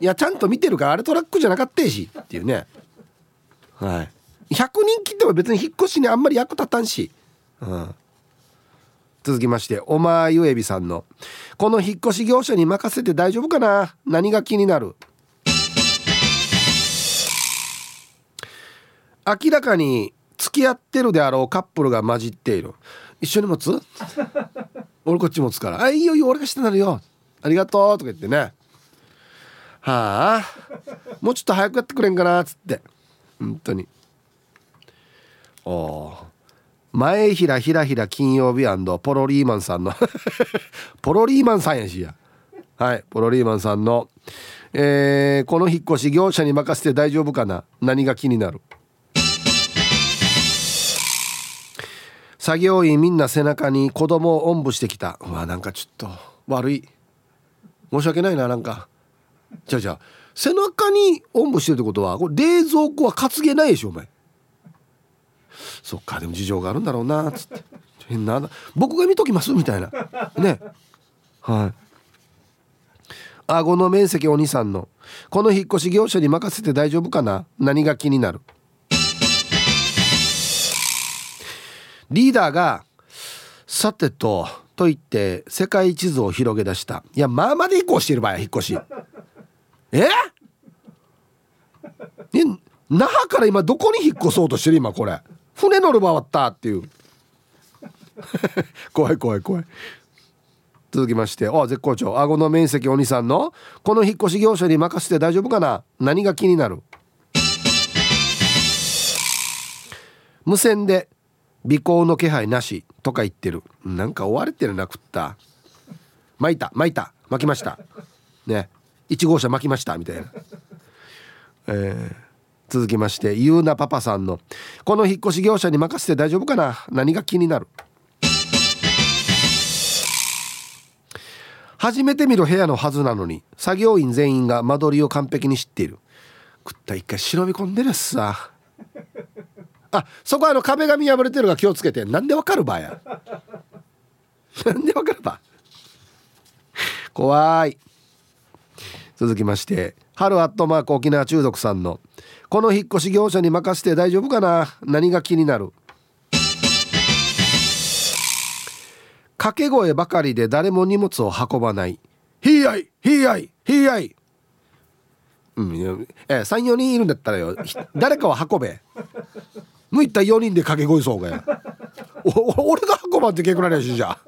A: いやちゃんと見てるからあれトラックじゃなかったしっていうね。はい。100人切っても別に引っ越しにあんまり役立たんし、うん、続きましておまゆえびさんの「この引っ越し業者に任せて大丈夫かな？何が気になる?」明らかに付き合ってるであろうカップルが混じっている。一緒に持つ？[LAUGHS] 俺こっち持つから「あいいよいいよ俺がしてなるよ。ありがとう」とか言ってね。はあ？もうちょっと早くやってくれんかなっつって本当に。お前平ひらひら金曜日ポロリーマンさんの。[LAUGHS] ポロリーマンさんやしや。はいポロリーマンさんの。えー、この引っ越し業者に任せて大丈夫かな？何が気になる？作業員みんな背中に子供をおんぶしてきた。うわなんかちょっと悪い。申し訳ないななんか。じゃあじゃあ背中におんぶしてるってことはこれ冷蔵庫は担げないでしょお前。そっかでも事情があるんだろうなっつって。変な僕が見ときますみたいな。ね。はい。顎の面積お兄さんのこの引っ越し業者に任せて大丈夫かな？何が気になる？リーダーが「さてと」と言って世界地図を広げ出した。いやまあまで移行してる場合引っ越し。え？[LAUGHS] え那覇から今どこに引っ越そうとしてる？今これ。船乗る場わったっていう。[LAUGHS] 怖い怖い怖い。続きまして。あ絶好調。顎の面積お兄さんの？この引っ越し業者に任せて大丈夫かな？何が気になる？無線で尾行の気配なしとか言ってる。なんか追われてるなくった。巻いた巻いた。巻きました。ね。1号車巻きましたみたいな、えー、続きましてゆうなパパさんの「この引っ越し業者に任せて大丈夫かな？何が気になる?」初めて見る部屋のはずなのに作業員全員が間取りを完璧に知っている。食った一回忍び込んでるっすさあそこあの壁紙破れてるが気をつけて。なんでわかるばや。なんでわかるば怖い。続きまして春アットマーク沖縄中毒さんのこの引っ越し業者に任せて大丈夫かな？何が気になる？掛け声ばかりで誰も荷物を運ばない。ひいやいひいやいひいやい。うんえ34人いるんだったらよ。誰かは運べ。向いた4人で掛け声そうがや俺が運ばんって結構なりしじゃ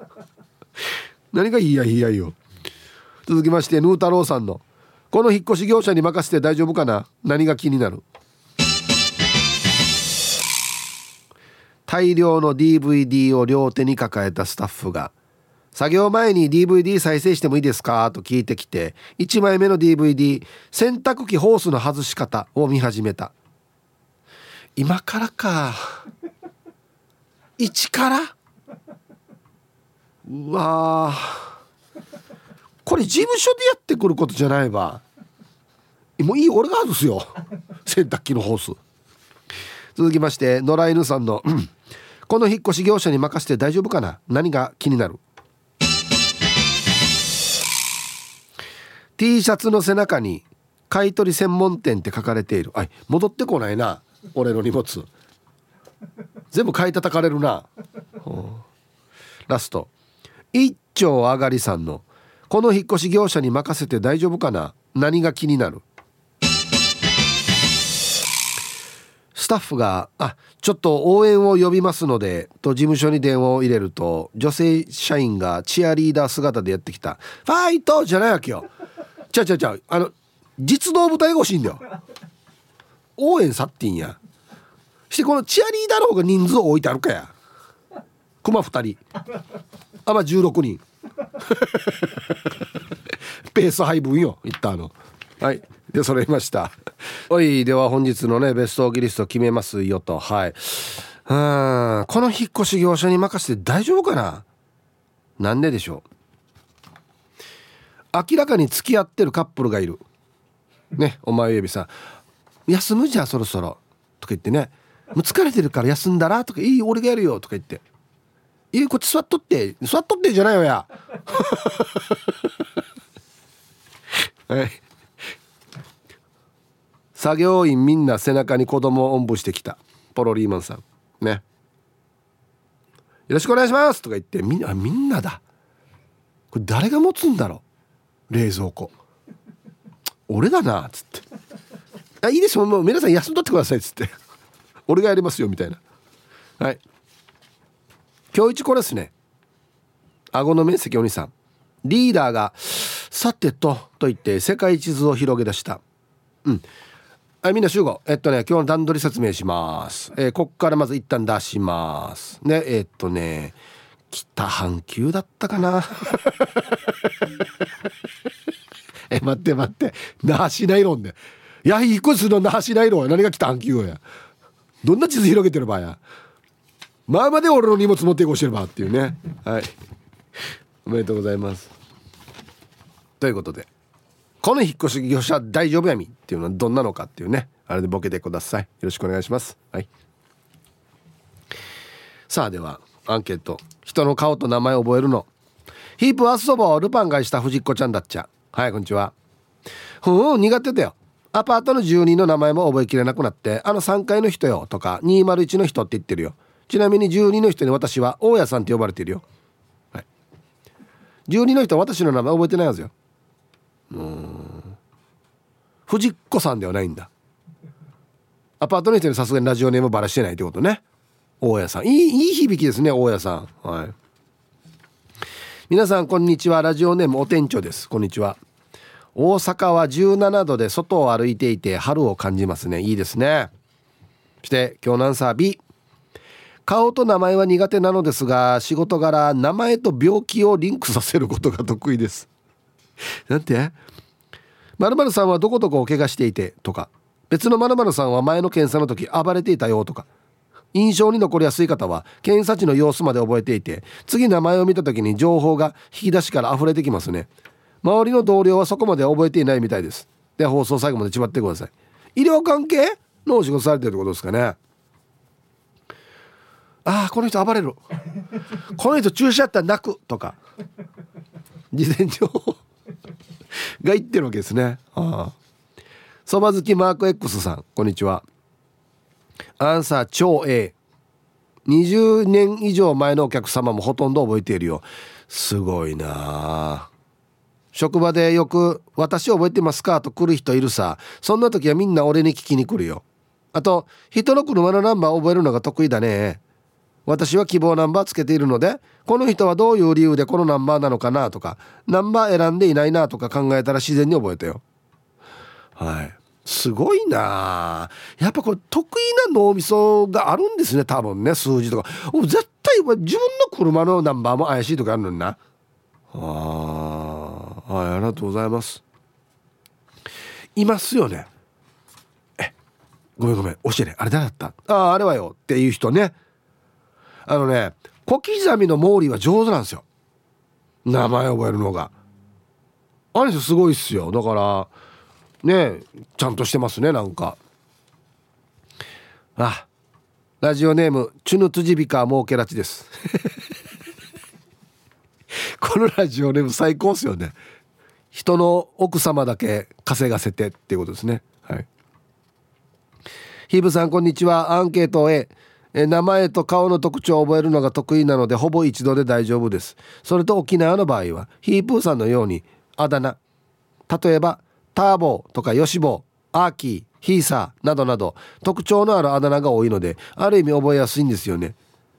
A: 何がいいやいいやいよ。続きましてヌー太郎さんの「この引っ越し業者に任せて大丈夫かな？何が気になる?」大量の DVD を両手に抱えたスタッフが「作業前に DVD 再生してもいいですか?」と聞いてきて1枚目の DVD「洗濯機ホースの外し方」を見始めた。今からか。一から？うわこれ事務所でやってくることじゃないわ。もういい俺が外すよ。[LAUGHS] 洗濯機のホース。続きまして野良犬さんの「この引っ越し業者に任せて大丈夫かな？何が気になる?」T シャツの背中に「買取専門店」って書かれている。あ戻ってこないな俺の荷物。全部買い叩かれるな。ラスト。一丁上がりさんの「この引っ越し業者に任せて大丈夫かな？何が気になる?」スタッフが「あちょっと応援を呼びますので」と事務所に電話を入れると女性社員がチアリーダー姿でやってきた「ファイト!」じゃないわけよ。ちゃうちゃうちゃう。あの実動部隊が欲しいんだよ。応援さってんや。してこのチアリーダーの方が人数を置いてあるかや。熊2人。あまあ16人。[LAUGHS] ペース配分よ言ったあの。はい。で揃いました。おいでは本日のねベストギリスト決めますよと。はい。うんこの引っ越し業者に任せて大丈夫かな？なんででしょう？明らかに付き合ってるカップルがいる。ねお前指さん。休むじゃんそろそろ。とか言ってね。もう疲れてるから休んだら？とかいい俺がやるよ。とか言って。いいこっち座っとって。座っとってじゃないよや。は [LAUGHS] い作業員みんな背中に子供をおんぶしてきた。ポロリーマンさん。ね。よろしくお願いしますとか言ってみんなみんなだ。これ誰が持つんだろう？冷蔵庫。俺だなっつって。あいいですもう皆さん休んどってくださいっつって。俺がやりますよみたいな。はい。今日一これですね。顎の面積お兄さん。リーダーが「さてと」と言って世界地図を広げ出した。うん。はいみんな集合。えっとね今日の段取り説明します。えー、こっからまず一旦出します。ねえー、っとね北半球だったかな。[LAUGHS] え待って待って。那覇市内論で。いや引っ越すの那覇市内論や何が北半球や。どんな地図広げてる場合や。前まで俺の荷物持っていこうしてるばっていうね。はい。おめでとうございます。ということで。この引っ越し業者大丈夫やみっていうのはどんなのかっていうね。あれでボケてください。よろしくお願いします。はい。さあではアンケート。人の顔と名前を覚えるの。ヒープアスそばをルパンがした藤子ちゃんだっちゃ。はいこんにちは。ふん苦手だよ。アパートの住人の名前も覚えきれなくなってあの3階の人よとか201の人って言ってるよ。ちなみに住人の人に私は大家さんって呼ばれてるよ、はい、住人の人は私の名前覚えてないはずよ。うん。藤子さんではないんだ。アパートの人にさすがにラジオネームバラしてないってことね。大家さん。いいいい響きですね大家さん。はい。皆さんこんにちは。ラジオネームお店長です。こんにちは。大阪は17度で外を歩いていて春を感じますね。いいですね。そして今日のアンサー B 顔と名前は苦手なのですが仕事柄名前と病気をリンクさせることが得意です。[LAUGHS] なんて？〇〇さんはどこどこを怪我していてとか。別の〇〇さんは前の検査の時暴れていたよとか。印象に残りやすい方は検査値の様子まで覚えていて次名前を見た時に情報が引き出しから溢れてきますね。周りの同僚はそこまで覚えていないみたいです。で放送最後まで縛ってください。医療関係のお仕事されてるってことですかね。ああこの人暴れる。この人注射やったら泣くとか。事前情報。[LAUGHS] が言ってるわけですね。ああ。そば好きマーク X さんこんにちは。アンサー超 A20 年以上前のお客様もほとんど覚えているよ。すごいな職場でよく「私覚えてますか?」と来る人いるさ。そんな時はみんな俺に聞きに来るよ。あと人の車のナンバー覚えるのが得意だね。私は希望ナンバーつけているのでこの人はどういう理由でこのナンバーなのかなとかナンバー選んでいないなとか考えたら自然に覚えたよ。はい。すごいな。やっぱこれ得意な脳みそがあるんですね多分ね数字とか。絶対自分の車のナンバーも怪しいとかあるのにな。あはいありがとうございます。いますよね。えごめんごめん教えて。あれ誰だった？あああれはよ。っていう人ね。あのね小刻みの毛利は上手なんですよ。名前覚えるのが。あれすごいっすよ。だからねえちゃんとしてますねなんか。あラジオネームチュヌツジビカモーケラチです。[LAUGHS] このラジオネーム最高っすよね。人の奥様だけ稼がせてっていうことですね。はい。ヒーブさんこんにちは。アンケート A え名前と顔の特徴を覚えるのが得意なのでほぼ一度で大丈夫です。それと沖縄の場合はヒープーさんのようにあだ名。例えばターボーとかヨシボーアーキーヒーサーなどなど特徴のあるあだ名が多いのである意味覚えやすいんですよね。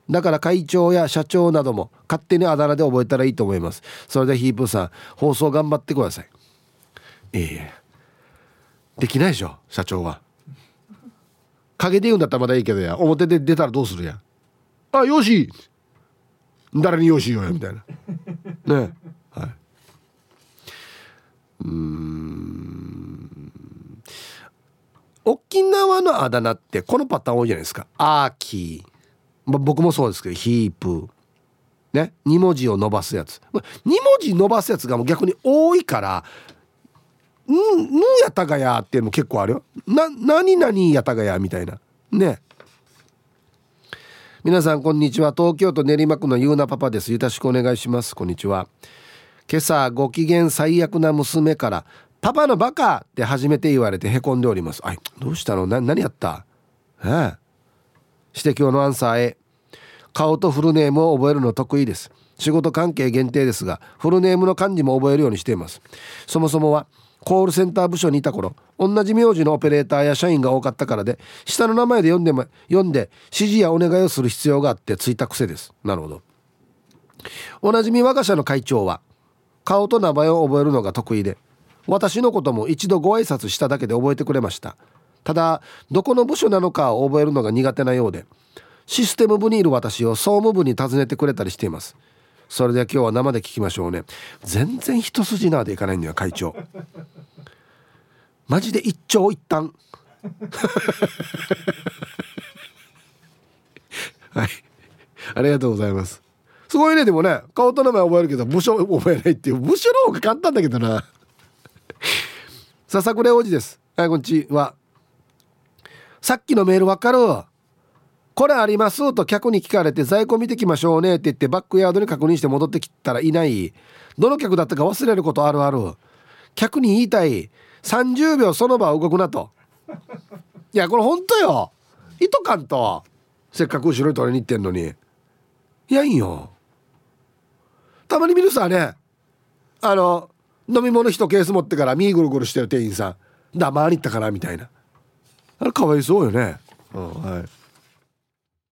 A: だから会長や社長なども勝手にあだ名で覚えたらいいと思います。それでヒープーさん放送頑張ってください。ええ。できないでしょ社長は。陰で言うんだったらまだいいけどや。表で出たらどうするや。あよし。誰によしよや。みたいな。[LAUGHS] ね。はい。うん。沖縄のあだ名ってこのパターン多いじゃないですか。アーキー、まあ、僕もそうですけどヒープ。ね。2文字を伸ばすやつ。2文字伸ばすやつがもう逆に多いから「んぬやたがや」っていうのも結構あるよ「な何々やたがや」みたいな。ね。皆さんこんにちは。東京都練馬区のゆうなパパです。よろしくお願いします。こんにちは。今朝ご機嫌最悪な娘から「パパのバカ!」って初めて言われてへこんでおります。あどうしたの？な何やった？ええ。指摘のアンサー A 顔とフルネームを覚えるの得意です。仕事関係限定ですがフルネームの漢字も覚えるようにしています。そもそもはコールセンター部署にいた頃同じ名字のオペレーターや社員が多かったからで下の名前で読んでも読んで指示やお願いをする必要があってついた癖です。なるほど。おなじみ我が社の会長は顔と名前を覚えるのが得意で私のことも一度ご挨拶しただけで覚えてくれました。ただどこの部署なのかを覚えるのが苦手なようでシステム部にいる私を総務部に尋ねてくれたりしています。それでは今日は生で聞きましょうね。全然一筋縄でいかないんだよ会長。マジで一長一短。[LAUGHS] はい。ありがとうございます。すごいねでもね。顔と名前覚えるけど部署覚えないっていう。部署の方が簡単だけどな。笹倉王子です。はいこんにちは。さっきのメールわかる。これありますと客に聞かれて在庫見てきましょうねって言ってバックヤードに確認して戻ってきたらいない。どの客だったか忘れることあるある。客に言いたい。30秒その場動くなと。いやこれほんとよ意図感と。せっかく後ろに取りに行ってんのに。いやいいよ。たまに見るさね。あの飲み物一ケース持ってからミーぐるぐるしてる店員さん。黙り行ったかなみたいな。あれかわいそうよね。うんはい。